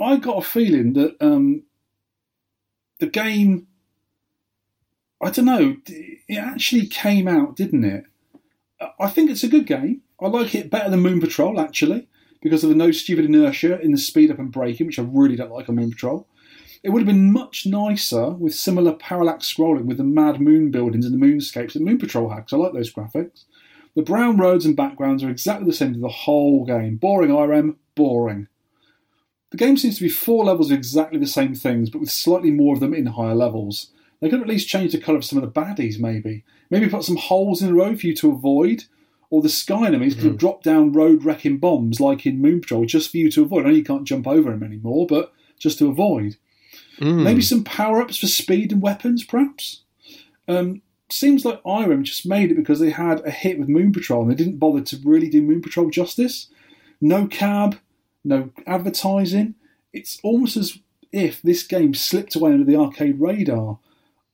I got a feeling that um, the game, I don't know, it actually came out, didn't it? I think it's a good game. I like it better than Moon Patrol, actually, because of the no stupid inertia in the speed up and braking, which I really don't like on Moon Patrol. It would have been much nicer with similar parallax scrolling with the mad moon buildings and the moonscapes that Moon Patrol had, 'cause I like those graphics. The brown roads and backgrounds are exactly the same to the whole game. Boring Irem, boring. The game seems to be four levels of exactly the same things, but with slightly more of them in higher levels. They could at least change the colour of some of the baddies, maybe. Maybe put some holes in the road for you to avoid. Or the sky enemies could have dropped down road wrecking bombs like in Moon Patrol just for you to avoid. I know you can't jump over them anymore, but just to avoid. Maybe some power ups for speed and weapons, perhaps? Um, seems like Irem just made it because they had a hit with Moon Patrol and they didn't bother to really do Moon Patrol justice. No cab, no advertising. It's almost as if this game slipped away under the arcade radar.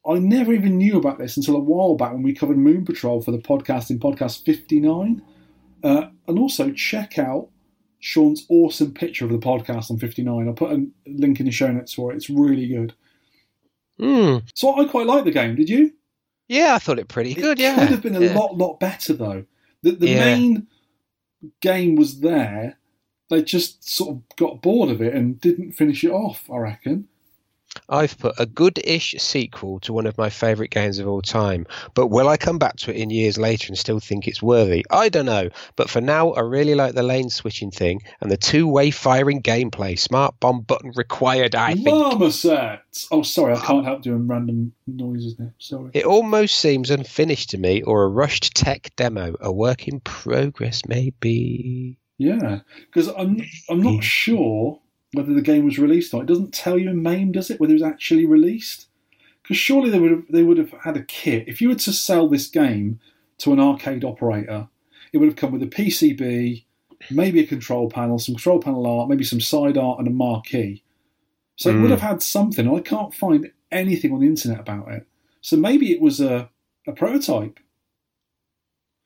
I never even knew about this until a while back when we covered Moon Patrol for the podcast in podcast 59. Uh, and also, check out Sean's awesome picture of the podcast on 59. I'll put a link in the show notes for it. It's really good. Hmm. So I quite like the game, did you? Yeah, I thought it pretty It good. Yeah, It could have been a Yeah. lot, lot better though. The, the Yeah. main game was there. They just sort of got bored of it and didn't finish it off. I reckon. I've put a good-ish sequel to one of my favourite games of all time, but will I come back to it in years later and still think it's worthy? I don't know. But for now, I really like the lane switching thing and the two-way firing gameplay. Smart bomb button required. I think Marmoset. Oh, sorry, I can't help doing random noises now. Sorry. it almost seems unfinished to me, or a rushed tech demo, a work in progress, maybe. Yeah, because I'm I'm not sure whether the game was released or not. It doesn't tell you in MAME, does it, whether it was actually released? Because surely they would have they would have had a kit. If you were to sell this game to an arcade operator, it would have come with a PCB, maybe a control panel, some control panel art, maybe some side art, and a marquee. So it would hmm. have had something. I can't find anything on the internet about it. So maybe it was a, a prototype.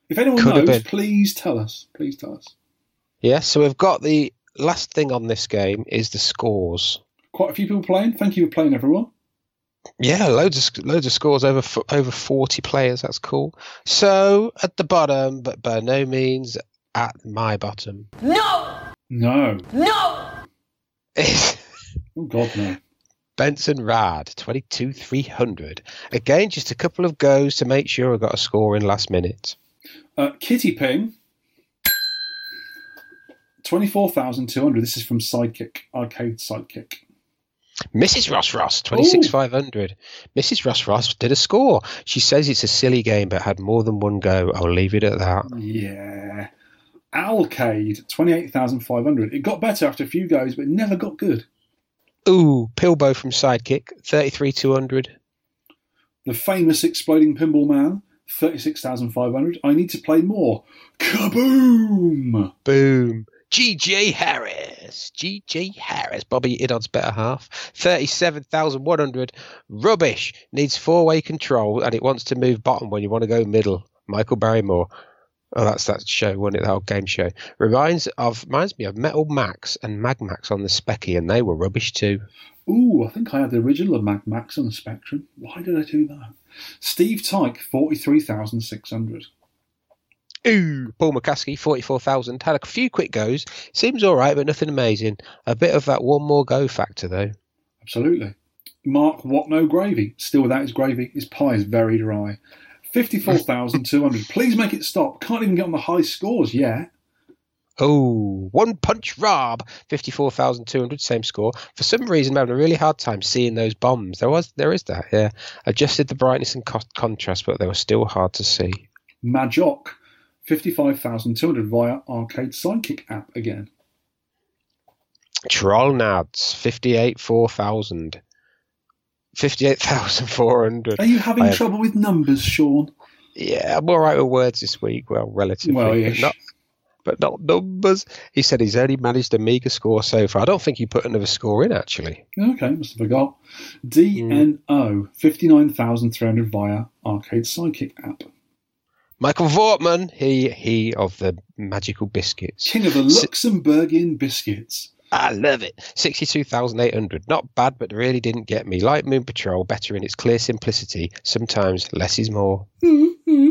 If anyone Could knows, please tell us. Please tell us. Yeah, so we've got the last thing on this game is the scores. Quite a few people playing. Thank you for playing, everyone. Yeah, loads of loads of scores over over forty players. That's cool. So at the bottom, but by no means at my bottom, No! No. No! is [LAUGHS] Oh God, no. Benson Rad twenty two three hundred. Again, just a couple of goes to make sure I got a score in last minute. Uh, Kitty Ping. Twenty-four thousand two hundred. This is from Sidekick Arcade Sidekick. Mrs. Ross Ross, 26,500. Mrs. Ross Ross did a score. She says it's a silly game, but had more than one go. I'll leave it at that. Yeah. Alcade twenty-eight thousand five hundred. It got better after a few goes, but never got good. Ooh, Pilbo from Sidekick, 33,200. The famous exploding pinball man, thirty-six thousand five hundred. I need to play more. Kaboom! Boom. GJ Harris. GJ Harris. Bobby Idod's better half. 37,100. Rubbish. Needs four way control and it wants to move bottom when you want to go middle. Michael Barrymore. Oh, that's that show, wasn't it? That old game show. Reminds of reminds me of Metal Max and Mag Max on the Specky, and they were rubbish too. Ooh, I think I had the original of Mag Max on the Spectrum. Why did I do that? Steve Tyke, forty-three thousand six hundred. Ooh, Paul McCaskey, 44,000. Had a few quick goes. Seems all right, but nothing amazing. A bit of that one more go factor, though. Absolutely. Mark, what no gravy? Still without his gravy. His pie is very dry. 54,200. [LAUGHS] Please make it stop. Can't even get on the high scores yet. Oh, one punch Rob, 54,200, same score. For some reason, I'm having a really hard time seeing those bombs. There was, there is that, yeah. Adjusted the brightness and co- contrast, but they were still hard to see. Majok, 55,200 via Arcade Sidekick app again. Troll Nads, 58, 4,000. 58,400. Are you having I have- trouble with numbers, Sean? Yeah, I'm all right with words this week. Well, relatively. Well, but not, but not numbers. He said he's only managed a meager score so far. I don't think he put another score in, actually. Okay, must have forgot. DNO, mm. 59,300 via Arcade Sidekick app. Michael Vortman, he he of the magical biscuits. King of the Luxembourgian biscuits. I love it. 62,800. Not bad, but really didn't get me. Like Moon Patrol, better in its clear simplicity. Sometimes less is more. Hmm.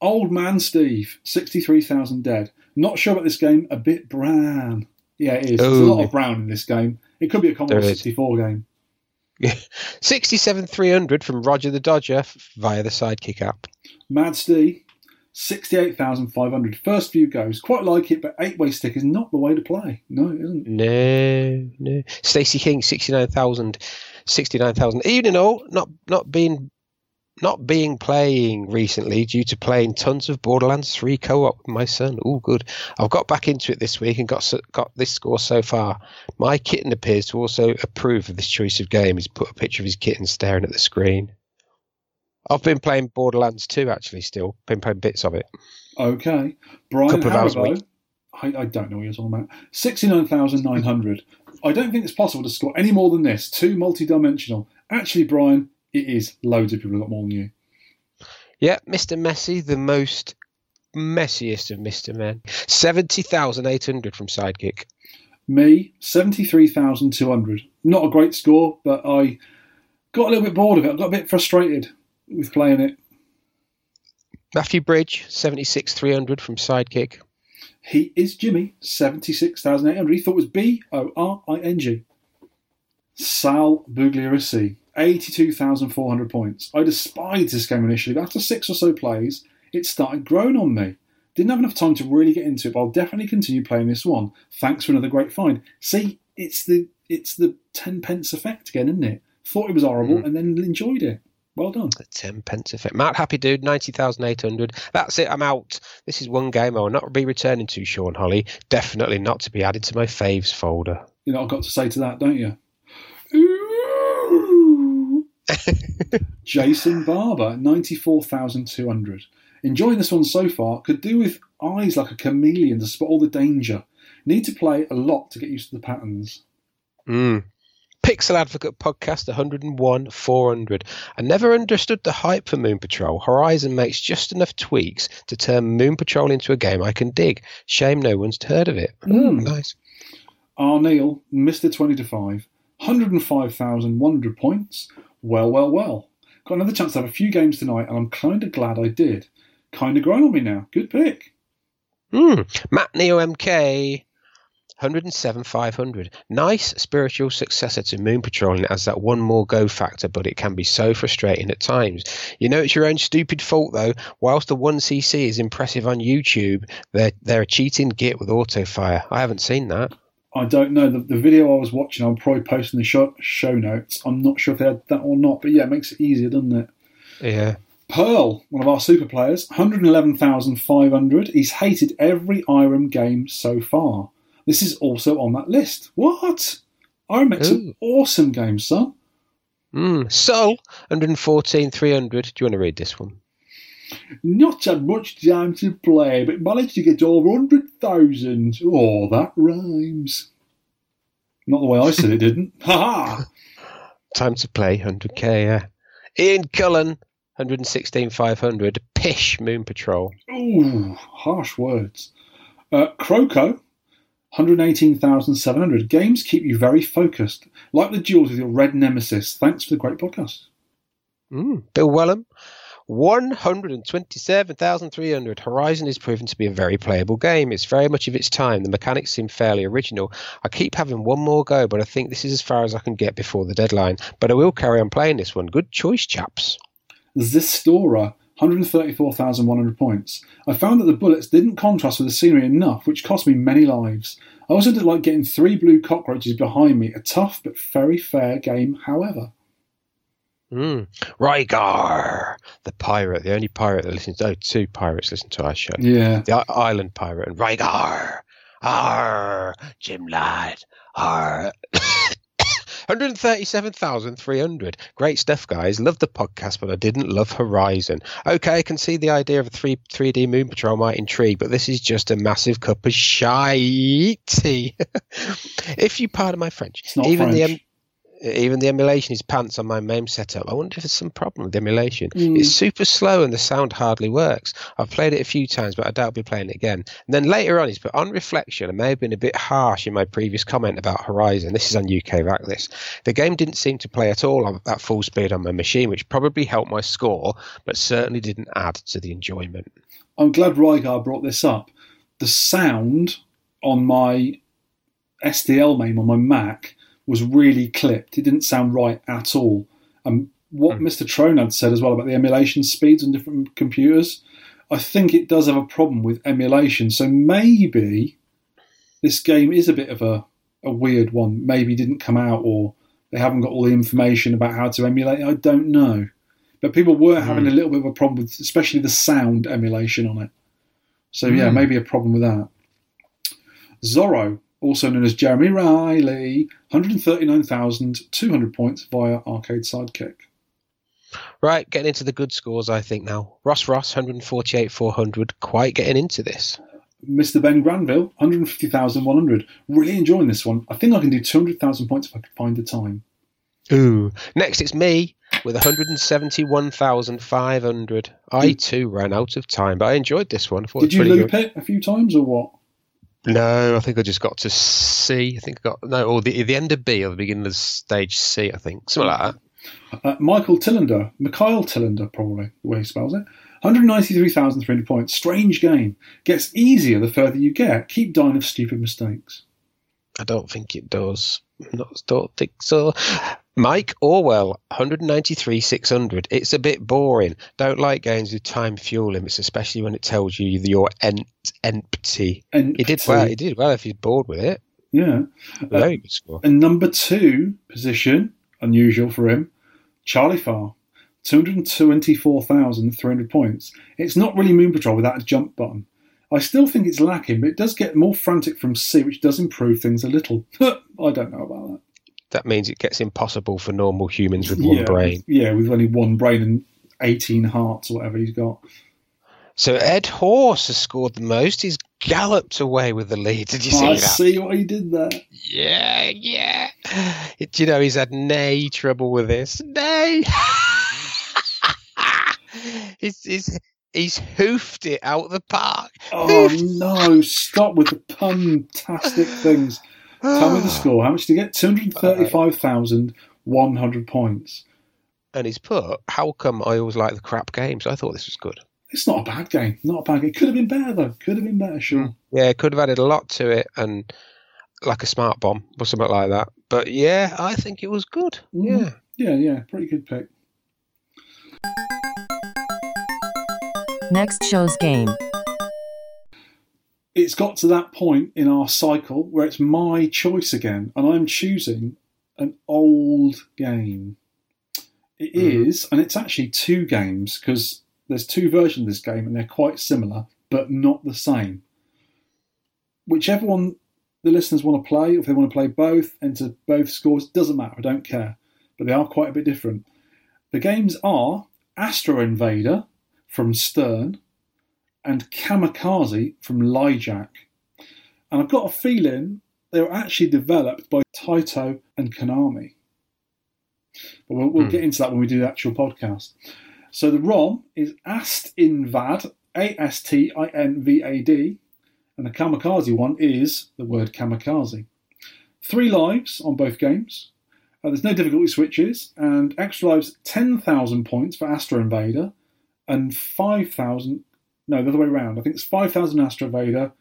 Old Man Steve, 63,000 dead. Not sure about this game, a bit brown. Yeah, it is. There's a lot of brown in this game. It could be a Commodore 64 game. [LAUGHS] 67,300 from Roger the Dodger via the Sidekick app. Mad Steve, 68,500. First few goes. Quite like it, but eight way stick is not the way to play. No, it isn't. No, no. Stacey King, 69,000. 69,000. Evening all, not, not being not being playing recently due to playing tons of Borderlands 3 co-op with my son. Oh, good. I've got back into it this week and got got this score so far. My kitten appears to also approve of this choice of game. He's put a picture of his kitten staring at the screen. I've been playing Borderlands 2 actually still. Been playing bits of it. Okay. Brian Couple of hours a week. I, I don't know what you're talking about. 69,900. I don't think it's possible to score any more than this. Two multi dimensional. Actually, Brian, it is. Loads of people have got more than you. Yeah, Mr. Messi, the most messiest of Mr. Men. 70,800 from Sidekick. Me, 73,200. Not a great score, but I got a little bit bored of it. I got a bit frustrated with playing it. Matthew Bridge, 76,300 from Sidekick. He is Jimmy, 76,800. He thought it was B O R I N G. Sal Bugliarisi, 82,400 points. I despised this game initially, but after six or so plays, it started growing on me. Didn't have enough time to really get into it, but I'll definitely continue playing this one. Thanks for another great find. See, it's the it's the ten pence effect again, isn't it? Thought it was horrible hmm. and then enjoyed it. Well done. The 10 pence effect. Matt Happy Dude, 90,800. That's it, I'm out. This is one game I will not be returning to, Sean Holly. Definitely not to be added to my faves folder. You know, I've got to say to that, don't you? Ooh. [LAUGHS] Jason Barber, 94,200. Enjoying this one so far. Could do with eyes like a chameleon to spot all the danger. Need to play a lot to get used to the patterns. Mm. Pixel Advocate Podcast 101 400. I never understood the hype for Moon Patrol. Horizon makes just enough tweaks to turn Moon Patrol into a game I can dig. Shame no one's heard of it. Mm. Nice. R. Neil, Mr. 20 to 5, 105,100 points. Well, well, well. Got another chance to have a few games tonight, and I'm kind of glad I did. Kind of grown on me now. Good pick. Mm. Matt Neo MK. 107 500. Nice spiritual successor to Moon Patrolling as that one more go factor, but it can be so frustrating at times. You know it's your own stupid fault though. Whilst the 1cc is impressive on YouTube, they're, they're a cheating git with autofire. I haven't seen that. I don't know. The, the video I was watching, I'll probably post in the show, show notes. I'm not sure if they had that or not, but yeah, it makes it easier, doesn't it? Yeah. Pearl, one of our super players, 111,500. He's hated every Irem game so far. This is also on that list. What? Irem makes an awesome game, son. Mm. Soul, 114 300. Do you want to read this one? Not had much time to play, but managed to get over 100,000. Oh, that rhymes. Not the way I said it [LAUGHS] didn't. Ha ha! Time to play 100k, yeah. Ian Cullen, 116 500. Pish Moon Patrol. Ooh, harsh words. Uh, Croco, 118,700. Games keep you very focused, like the duels with your red nemesis. Thanks for the great podcast. Mm. Bill Wellham, 127,300. Horizon is proven to be a very playable game. It's very much of its time. The mechanics seem fairly original. I keep having one more go, but I think this is as far as I can get before the deadline. But I will carry on playing this one. Good choice, chaps. Zistora, 134,100 points. I found that the bullets didn't contrast with the scenery enough, which cost me many lives. I also didn't like getting three blue cockroaches behind me. A tough but very fair game, however. Mm. Rygar, the pirate, the only pirate that listens. Oh, two pirates listen to our show. Yeah. The i- island pirate and Rygar. Arr, Jim lad. Arr. [LAUGHS] 137,300. Great stuff, guys. Love the podcast, but I didn't love Horizon. Okay, I can see the idea of a 3, 3D Moon Patrol might intrigue, but this is just a massive cup of shitey. [LAUGHS] if you pardon my French, It's not even the French. Even the emulation is pants on my MAME setup. I wonder if there's some problem with the emulation. Mm. It's super slow and the sound hardly works. I've played it a few times, but I doubt I'll be playing it again. And then later on, he's put on reflection, I may have been a bit harsh in my previous comment about Horizon. This is on UK Rack This. The game didn't seem to play at all at full speed on my machine, which probably helped my score, but certainly didn't add to the enjoyment. I'm glad Rygar brought this up. The sound on my SDL MAME on my Mac was really clipped. It didn't sound right at all. And what hmm. Mr. Tronad said as well about the emulation speeds on different computers, I think it does have a problem with emulation. So maybe this game is a bit of a, a weird one. Maybe it didn't come out or they haven't got all the information about how to emulate it. I don't know. But people were hmm. having a little bit of a problem with, especially the sound emulation on it. So yeah, hmm. maybe a problem with that. Zorro, also known as Jeremy Riley, 139,200 points via Arcade Sidekick. Right, getting into the good scores, I think now. Ross Ross, 148, 400, quite getting into this. Mr. Ben Granville, 150,100. Really enjoying this one. I think I can do 200,000 points if I can find the time. Ooh. Next, it's me with 171,500. I too ran out of time, but I enjoyed this one. Did you loop good. it a few times or what? No, I think I just got to C. I think I got no, or the the end of B or the beginning of stage C. I think something like that. Uh, Michael Tillander, Mikhail Tillander, probably the way he spells it. 193,300 points. Strange game. Gets easier the further you get. Keep dying of stupid mistakes. I don't think it does. Not, don't think so. Mike Orwell, 193, 600. It's a bit boring. Don't like games with time fuel limits, especially when it tells you you're empty. And He did well. He did well if he's bored with it. Yeah. Very uh, good score. And number two position, unusual for him, Charlie Farr, 224,300 points. It's not really Moon Patrol without a jump button. I still think it's lacking, but it does get more frantic from C, which does improve things a little. [LAUGHS] I don't know about that. That means it gets impossible for normal humans with one yeah, brain. Yeah, with only one brain and 18 hearts or whatever he's got. So Ed Horse has scored the most. He's galloped away with the lead. Did you see I that? see what he did there. Yeah, yeah. Do you know he's had nay trouble with this? Nay. [LAUGHS] he's, he's, he's hoofed it out of the park. Oh no, stop with the pun-tastic things. Tell me the ah. score. How much did you get? 235,100 points. And he's put, how come I always like the crap games? I thought this was good. It's not a bad game. Not a bad game. It could have been better though. Could have been better, sure. Hmm. Yeah, it could have added a lot to it and like a smart bomb or something like that. But yeah, I think it was good. Mm-hmm. Yeah. Yeah, yeah. Pretty good pick. Next show's game. It's got to that point in our cycle where it's my choice again, and I'm choosing an old game. It mm-hmm. is, and it's actually two games because there's two versions of this game and they're quite similar, but not the same. Whichever one the listeners want to play, if they want to play both, enter both scores, doesn't matter, I don't care. But they are quite a bit different. The games are Astro Invader from Stern and Kamikaze from Leijac. And I've got a feeling they were actually developed by Taito and Konami. But we'll, we'll get into that when we do the actual podcast. So the ROM is Astinvad, A S T I N V A D, and the Kamikaze one is the word kamikaze. Three lives on both games. Uh, there's no difficulty switches, and extra lives 10,000 points for Astro Invader, and 5,000. No, the other way around. I think it's 5,000 Astro Vader,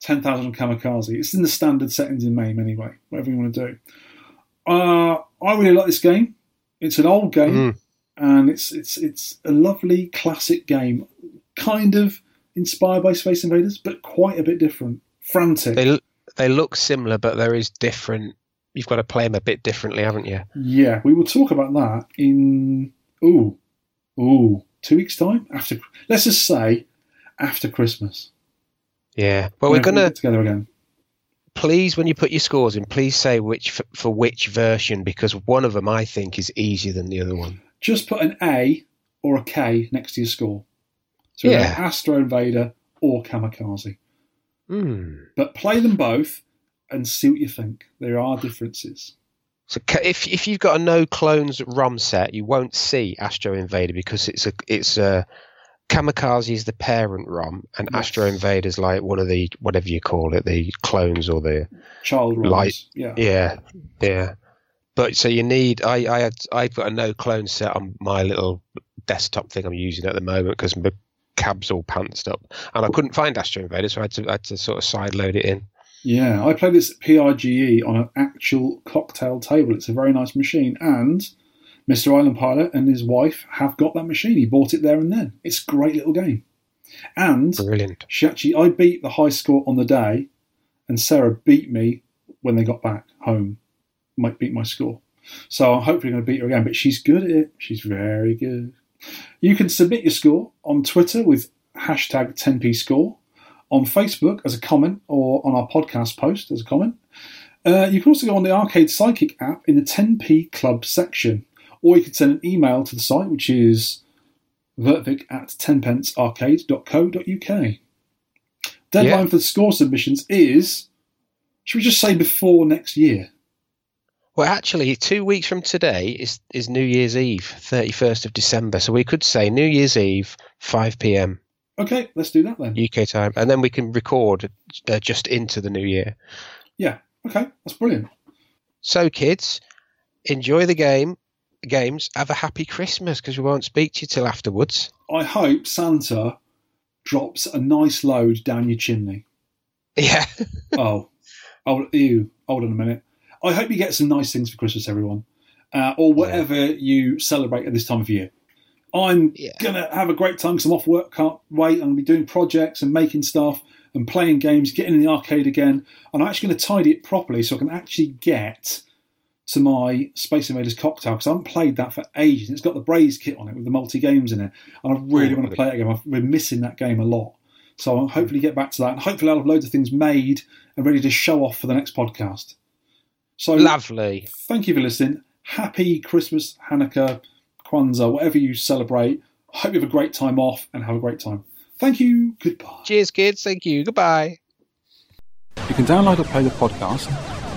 10,000 Kamikaze. It's in the standard settings in MAME anyway, whatever you want to do. Uh, I really like this game. It's an old game, Mm. and it's it's it's a lovely classic game, kind of inspired by Space Invaders, but quite a bit different. Frantic. They they look similar, but there is different. You've got to play them a bit differently, haven't you? Yeah, we will talk about that in ooh, ooh, two weeks time after. Let's just say after Christmas. Yeah. Well, we're Whenever we gonna together again. please when you put your scores in, please say which for, for which version because one of them I think is easier than the other one. Just put an A or a K next to your score. So Yeah. either Astro Invader or Kamikaze, Hmm. but play them both and see what you think. There are differences. So if if you've got a no clones ROM set, you won't see Astro Invader because it's a it's a Kamikaze is the parent ROM and Yes. Astro Invader is like one of the whatever you call it, the clones or the Child Light. Yeah. yeah yeah. But so you need I I had I've got a no clone set on my little desktop thing I'm using at the moment because my cab's all pantsed up and I couldn't find Astro Invader, so I had to I had to sort of side load it in. Yeah, I played this PIGE on an actual cocktail table. It's a very nice machine, and Mr. Island Pilot and his wife have got that machine. He bought it there and then. It's a great little game. And Brilliant. she actually, I beat the high score on the day, and Sarah beat me when they got back home. Might beat my score. So I'm hopefully going to beat her again, but she's good at it. She's very good. You can submit your score on Twitter with hashtag 10p score, on Facebook as a comment, or on our podcast post as a comment. Uh, you can also go on the Arcade Sidekick app in the 10p Club section, or you can send an email to the site, which is vertvic at tenpencearcade.co.uk. Deadline Yeah. for the score submissions is, should we just say before next year? Well, actually, two weeks from today is is New Year's Eve, thirty first of December. So we could say New Year's Eve, five p.m. Okay, let's do that then. UK time, and then we can record uh, just into the new year. Yeah, okay, that's brilliant. So, kids, enjoy the game, games. Have a happy Christmas because we won't speak to you till afterwards. I hope Santa drops a nice load down your chimney. Yeah, [LAUGHS] oh, oh, ew. Hold on a minute. I hope you get some nice things for Christmas, everyone, uh, or whatever you celebrate at this time of year. I'm Yeah. gonna have a great time because I'm off work. Can't wait. I'm gonna be doing projects and making stuff and playing games, getting in the arcade again. And I'm actually going to tidy it properly so I can actually get to my Space Invaders cocktail because I haven't played that for ages. It's got the Braze kit on it with the multi games in it, and I oh, really Oh, want to play it again. I've been missing that game a lot. So I'll hmm. hopefully get back to that, and hopefully I'll have loads of things made and ready to show off for the next podcast. So lovely. thank you for listening. Happy Christmas, Hanukkah, Kwanzaa, whatever you celebrate. Hope you have a great time off and have a great time. Thank you. Goodbye. Cheers, kids. Thank you. Goodbye. You can download or play the podcast,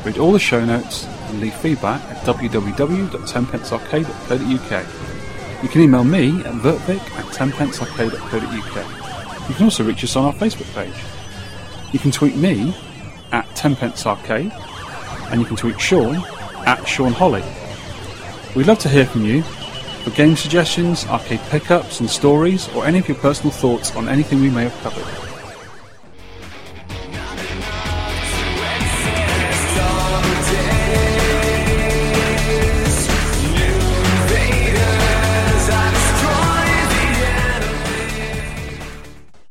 read all the show notes, and leave feedback at www.tenpencearcade.co.uk. You can email me at vertvic at tenpencearcade.co.uk. You can also reach us on our Facebook page. You can tweet me at tenpencearcade, and you can tweet Sean at Sean Holly. We'd love to hear from you for game suggestions, arcade pickups and stories, or any of your personal thoughts on anything we may have covered.